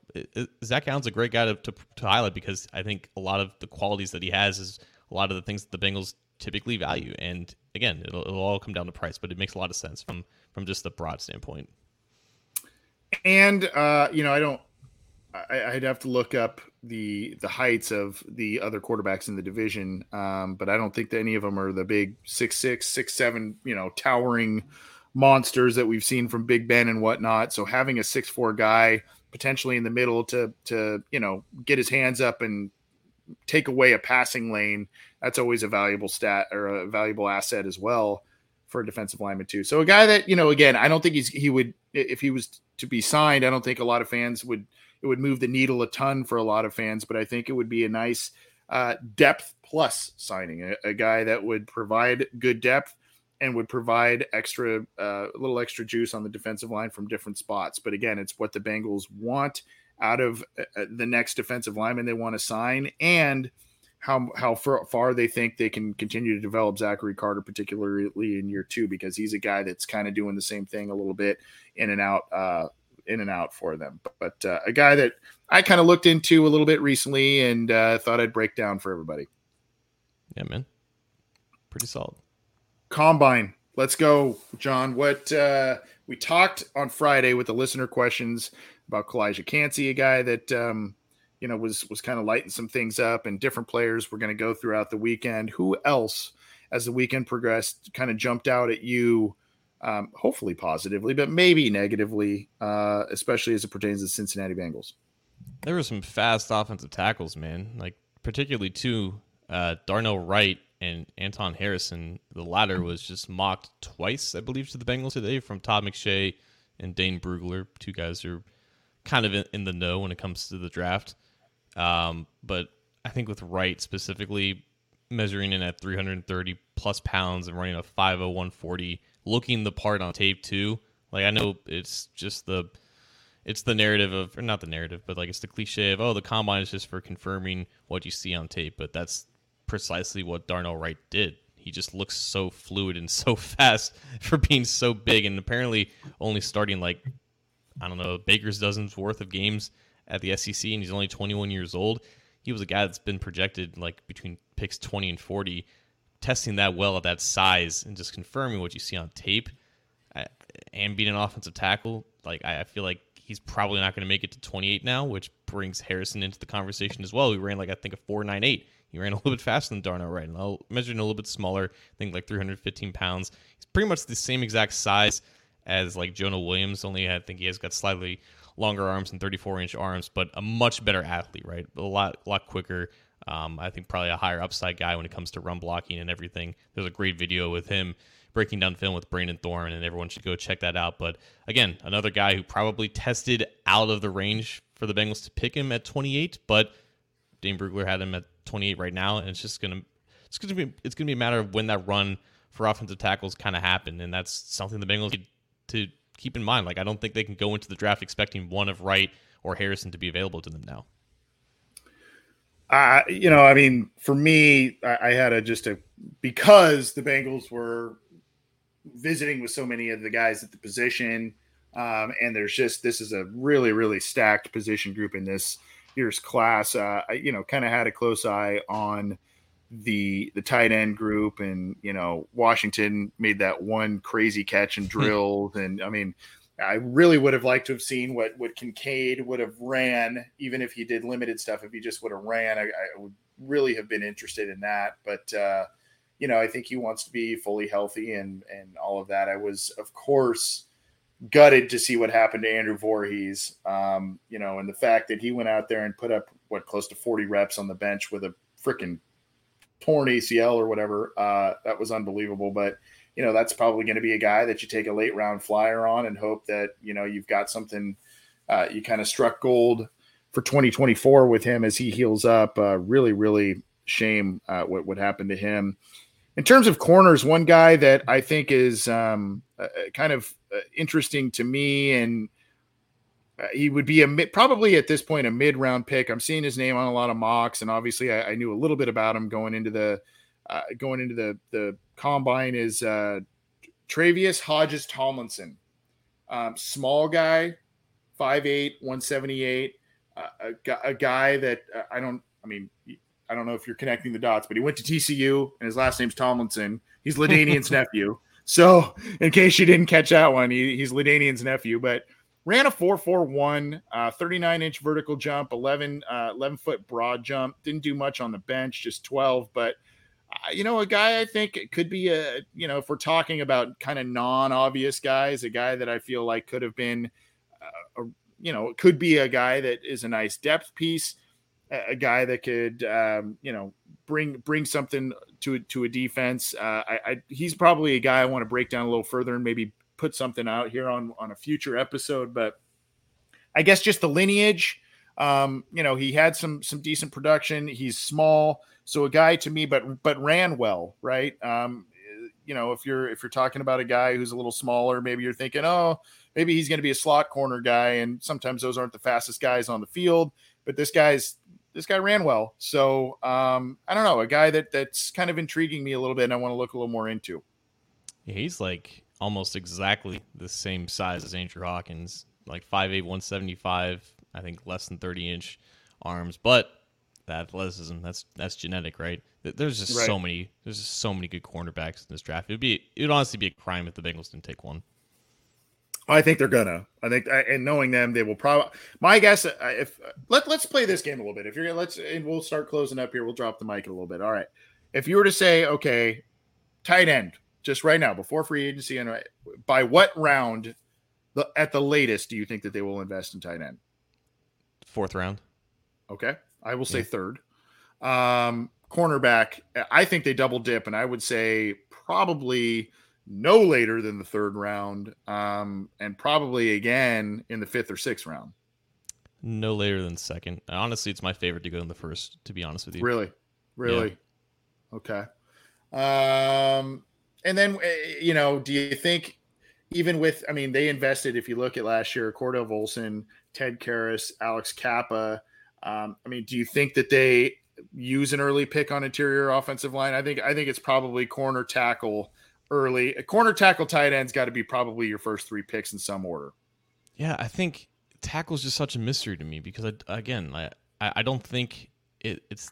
Zach Allen's a great guy to, to to highlight because I think a lot of the qualities that he has is a lot of the things that the Bengals typically value. And again, it'll, it'll all come down to price, but it makes a lot of sense from from just the broad standpoint. And uh, you know, I don't. I, I'd have to look up the the heights of the other quarterbacks in the division, um, but I don't think that any of them are the big six six six seven, you know, towering monsters that we've seen from Big Ben and whatnot. So having a six four guy potentially in the middle to to you know get his hands up and take away a passing lane, that's always a valuable stat or a valuable asset as well for a defensive lineman too. So a guy that you know, again, I don't think he's he would if he was to be signed. I don't think a lot of fans would it would move the needle a ton for a lot of fans, but I think it would be a nice uh, depth plus signing, a, a guy that would provide good depth and would provide extra uh, a little extra juice on the defensive line from different spots. But again, it's what the Bengals want out of uh, the next defensive lineman they want to sign and how how far, they think they can continue to develop Zachary Carter, particularly in year two, because he's a guy that's kind of doing the same thing a little bit in and out, uh, in and out for them. But, but uh, a guy that I kind of looked into a little bit recently and uh, thought I'd break down for everybody. Yeah, man. Pretty solid. Combine. Let's go, John. What uh, we talked on Friday with the listener questions about Calijah Kancey, a guy that um, you know was was kind of lighting some things up, and different players were going to go throughout the weekend. Who else, as the weekend progressed, kind of jumped out at you? Um, hopefully positively, but maybe negatively, uh, especially as it pertains to the Cincinnati Bengals. There were some fast offensive tackles, man. Like particularly two, uh, Darnell Wright and Anton Harrison. The latter was just mocked twice, I believe, to the Bengals today from Todd McShay and Dane Brugler, two guys who are kind of in, in the know when it comes to the draft. Um, but I think with Wright specifically, measuring in at 330 plus pounds and running a 50140 looking the part on tape too. Like I know it's just the it's the narrative of or not the narrative, but like it's the cliche of oh the combine is just for confirming what you see on tape, but that's precisely what Darnell Wright did. He just looks so fluid and [LAUGHS] so fast for being so big and apparently only starting like I don't know, Baker's dozens worth of games at the SEC and he's only 21 years old. He was a guy that's been projected like between picks 20 and 40 testing that well at that size and just confirming what you see on tape and being an offensive tackle, like I, feel like he's probably not going to make it to 28 now, which brings Harrison into the conversation as well. He ran like I think a 498. He ran a little bit faster than Darnell Wright, and I'll measuring a little bit smaller. I think like 315 pounds. He's pretty much the same exact size as like Jonah Williams. Only I think he has got slightly longer arms and 34 inch arms, but a much better athlete, right? A lot, lot quicker. Um, I think probably a higher upside guy when it comes to run blocking and everything. There's a great video with him breaking down film with Brandon Thorn, and everyone should go check that out. But again, another guy who probably tested out of the range for the Bengals to pick him at 28, but Dane Brugler had him at 28 right now, and it's just gonna it's gonna be it's gonna be a matter of when that run for offensive tackles kind of happen, and that's something the Bengals to keep in mind. Like I don't think they can go into the draft expecting one of Wright or Harrison to be available to them now. Uh, you know, I mean, for me, I, I, had a just a because the Bengals were visiting with so many of the guys at the position, um, and there's just this is a really really stacked position group in this year's class. Uh, I, you know, kind of had a close eye on the the tight end group, and you know, Washington made that one crazy catch and drilled, and I mean, I really would have liked to have seen what what Kincaid would have ran, even if he did limited stuff. If he just would have ran, I, I would really have been interested in that. But uh, you know, I think he wants to be fully healthy and and all of that. I was, of course, gutted to see what happened to Andrew Voorhees. Um, you know, and the fact that he went out there and put up what close to forty reps on the bench with a freaking torn ACL or whatever. Uh, that was unbelievable, but you know, that's probably going to be a guy that you take a late round flyer on and hope that, you know, you've got something, uh, you kind of struck gold for 2024 with him as he heals up. Uh, really, really shame uh, what, what happened to him. In terms of corners, one guy that I think is um, uh, kind of uh, interesting to me and uh, he would be a mid, probably at this point a mid round pick. I'm seeing his name on a lot of mocks, and obviously I, I knew a little bit about him going into the uh, going into the the combine is uh, Tre'Vius Hodges Tomlinson, um, small guy, 5'8", 178, uh, a, a, guy that uh, I don't. I mean, I don't know if you're connecting the dots, but he went to TCU and his last name's Tomlinson. He's LaDainian's [LAUGHS] nephew. So, in case you didn't catch that one, he, he's LaDainian's nephew, but ran a 441 uh, 39 inch vertical jump 11 uh, 11 foot broad jump didn't do much on the bench just 12 but you know, a guy I think could be a, you know, if we're talking about kind of non-obvious guys, a guy that I feel like could have been, uh, a, you know, could be a guy that is a nice depth piece, a, a guy that could, um, you know, bring bring something to to a defense. Uh, I, I he's probably a guy I want to break down a little further and maybe put something out here on on a future episode. But I guess just the lineage. Um, you know, he had some some decent production. He's small. So a guy to me, but but ran well, right? Um, you know, if you're if you're talking about a guy who's a little smaller, maybe you're thinking, oh, maybe he's going to be a slot corner guy, and sometimes those aren't the fastest guys on the field. But this guy's this guy ran well, so um, I don't know, a guy that that's kind of intriguing me a little bit, and I want to look a little more into. Yeah, he's like almost exactly the same size as Andrew Hawkins, like 5'8", 175, I think less than 30 inch arms, but the athleticism. That's that's genetic, right? There's just Right. so many. There's just so many good cornerbacks in this draft. It'd be it would honestly be a crime if the Bengals didn't take one. I think they're gonna. I think, and knowing them, they will probably. My guess, uh, if let let's play this game a little bit. If you're gonna let's, and we'll start closing up here. We'll drop the mic a little bit. All right. If you were to say, okay, tight end, just right now before free agency, and right- by what round, the at the latest, do you think that they will invest in tight end? Fourth round. Okay, I will say Yeah. third. Um, cornerback, I think they double dip, and I would say probably no later than the third round, um, and probably again in the fifth or sixth round. No later than second. Honestly, it's my favorite to go in the first. To be honest with you. Really, really, okay. Um, and then eh, you know, do you think even with? I mean, they invested. If you look at last year, Cordell Volson, Ted Karras, Alex Cappa. Um, I mean, do you think that they use an early pick on interior offensive line? I think I think it's probably corner tackle early. A corner tackle tight end's got to be probably your first three picks in some order. Yeah, I think tackle's just such a mystery to me because I, again, I I don't think it, it's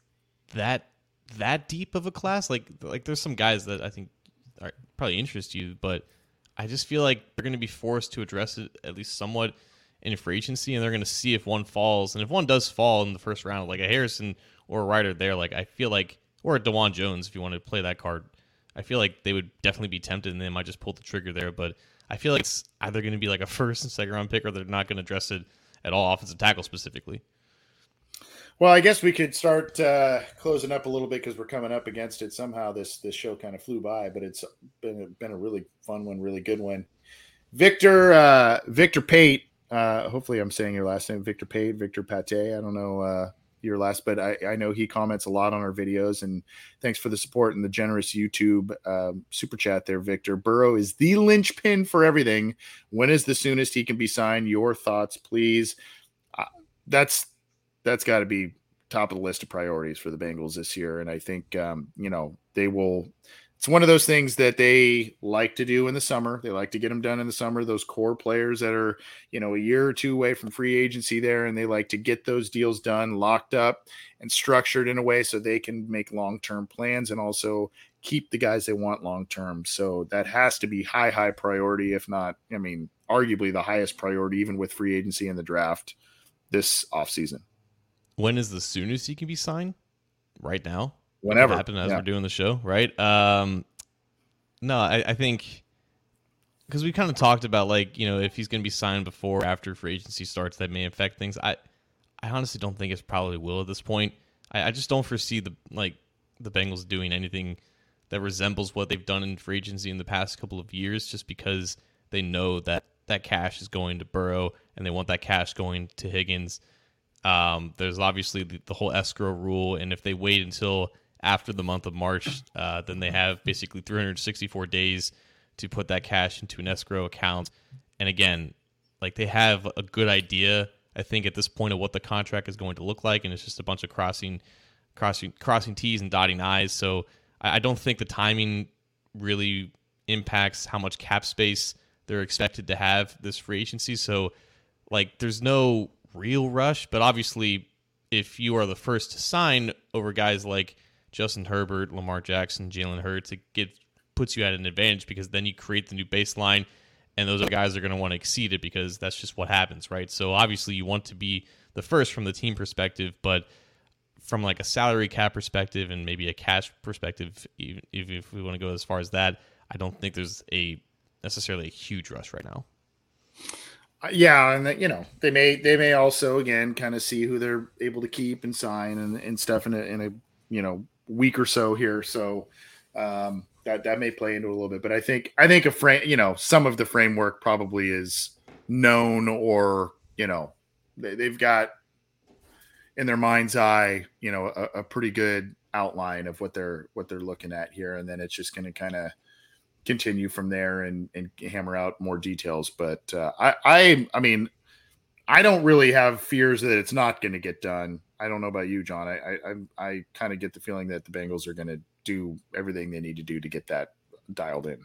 that that deep of a class. Like like there's some guys that I think are probably interest you, but I just feel like they're going to be forced to address it at least somewhat in free agency, and they're going to see if one falls, and if one does fall in the first round, like a Harrison or a Ryder there, like I feel like or a Dawand Jones, if you want to play that card, I feel like they would definitely be tempted, and they might just pull the trigger there, but. I feel like it's either going to be like a [LAUGHS] first and second round pick, or they're not going to address it at all, offensive tackle specifically. Well, I guess we could start uh, closing up a little bit because we're coming up against it. Somehow this this show kind of flew by, but it's been a, been a really fun one, really good one. Victor uh, Victor Pate. Uh, hopefully, I'm saying your last name, Victor Pate, Victor Pate. I don't know uh, your last, but I, I know he comments a lot on our videos. And thanks for the support and the generous YouTube um, super chat there, Victor. Burrow is the linchpin for everything. When is the soonest he can be signed? Your thoughts, please. Uh, that's that's got to be top of the list of priorities for the Bengals this year. And I think, um, you know, they will. It's one of those things that they like to do in the summer. They like to get them done in the summer. Those core players that are, you know, a year or two away from free agency there, and they like to get those deals done, locked up, and structured in a way so they can make long term plans and also keep the guys they want long term. So that has to be high, high priority, if not, I mean, arguably the highest priority, even with free agency and the draft this offseason. When is the soonest he can be signed? Right now. Whenever. It happen as Yeah. we're doing the show, right? Um, no, I, I think because we kind of talked about like you know if he's going to be signed before or after free agency starts, that may affect things. I I honestly don't think it probably will at this point. I, I just don't foresee the like the Bengals doing anything that resembles what they've done in free agency in the past couple of years, just because they know that that cash is going to Burrow and they want that cash going to Higgins. Um, there's obviously the, the whole escrow rule, and if they wait until after the month of March, uh, then they have basically 364 days to put that cash into an escrow account. And again, like they have a good idea, I think, at this point of what the contract is going to look like, and it's just a bunch of crossing, crossing, crossing T's and dotting I's. So I, I don't think the timing really impacts how much cap space they're expected to have this free agency. So like there's no real rush, but obviously if you are the first to sign over guys like Justin Herbert, Lamar Jackson, Jalen Hurts, it get, puts you at an advantage because then you create the new baseline and those guys are going to want to exceed it because that's just what happens, right? So obviously you want to be the first from the team perspective, but from like a salary cap perspective and maybe a cash perspective, even if, if we want to go as far as that, I don't think there's a necessarily a huge rush right now. Uh, yeah, and that, you know they may they may also again kind of see who they're able to keep and sign and, and stuff in a in a you know week or so here. So um, that that may play into a little bit, but I think I think a frame you know some of the framework probably is known or you know they, they've got in their mind's eye you know a, a pretty good outline of what they're what they're looking at here, and then it's just going to kind of continue from there and, and hammer out more details. But uh, I, I, I mean, I don't really have fears that it's not going to get done. I don't know about you, John. I, I, I, kind of get the feeling that the Bengals are going to do everything they need to do to get that dialed in.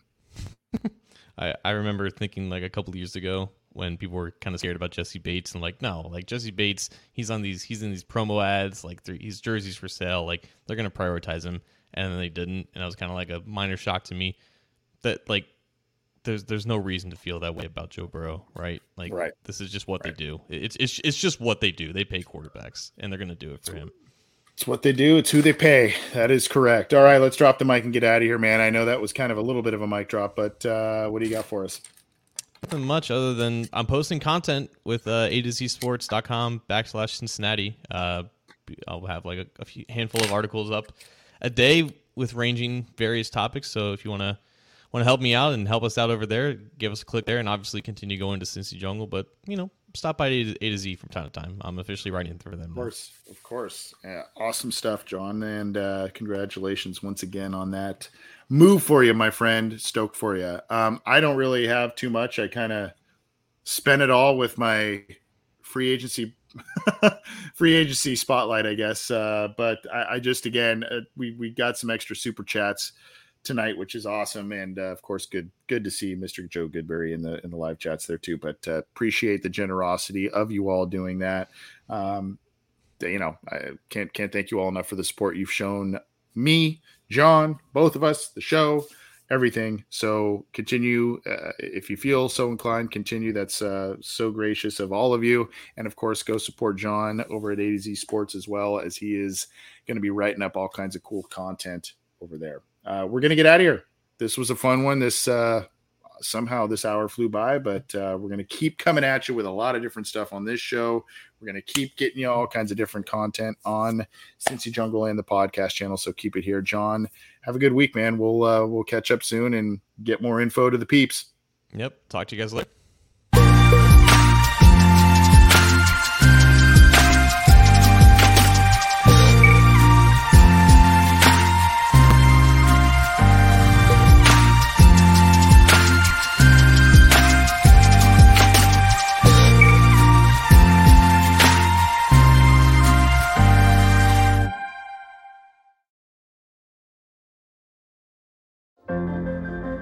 [LAUGHS] I, I remember thinking like a couple years ago when people were kind of scared about Jessie Bates and like no, like Jessie Bates, he's on these he's in these promo ads, like he's jerseys for sale, like they're gonna prioritize him, and then they didn't, and it was kind of like a minor shock to me that like there's there's no reason to feel that way about Joe Burrow, right? Like right. this is just what right. they do. It's it's it's just what they do. They pay quarterbacks, and they're gonna do it for him. It's what they do. It's who they pay. That is correct. All right, let's drop the mic and get out of here, man. I know that was kind of a little bit of a mic drop, but uh, what do you got for us? Nothing much other than I'm posting content with uh, A to Z Sports.com backslash Cincinnati. Uh, I'll have like a, a few handful of articles up a day with ranging various topics. So if you want to want to help me out and help us out over there, give us a click there, and obviously continue going to Cincy Jungle. But you know, stop by A to, Z from time to time. I'm officially writing for them. Of course, of course. Yeah, awesome stuff, John, and uh, congratulations once again on that move for you, my friend. Stoked for you. Um, I don't really have too much. I kind of spent it all with my free agency [LAUGHS] free agency spotlight, I guess. Uh, but I, I, just again, uh, we we got some extra super chats tonight, which is awesome, and uh, of course, good good to see Mr. Joe Goodberry in the in the live chats there too. But uh, appreciate the generosity of you all doing that. Um, you know, I can't can't thank you all enough for the support you've shown me, John, both of us, the show, everything. So continue uh, if you feel so inclined. Continue. That's uh, so gracious of all of you, and of course, go support John over at A to Z Sports as well as he is going to be writing up all kinds of cool content over there uh, we're gonna get out of here. This was a fun one. This uh, somehow this hour flew by, but uh, we're gonna keep coming at you with a lot of different stuff on this show. We're gonna keep getting you all kinds of different content on Cincy Jungle and the podcast channel. So keep it here, John. Have a good week, man. We'll uh, we'll catch up soon and get more info to the peeps. Yep. Talk to you guys later.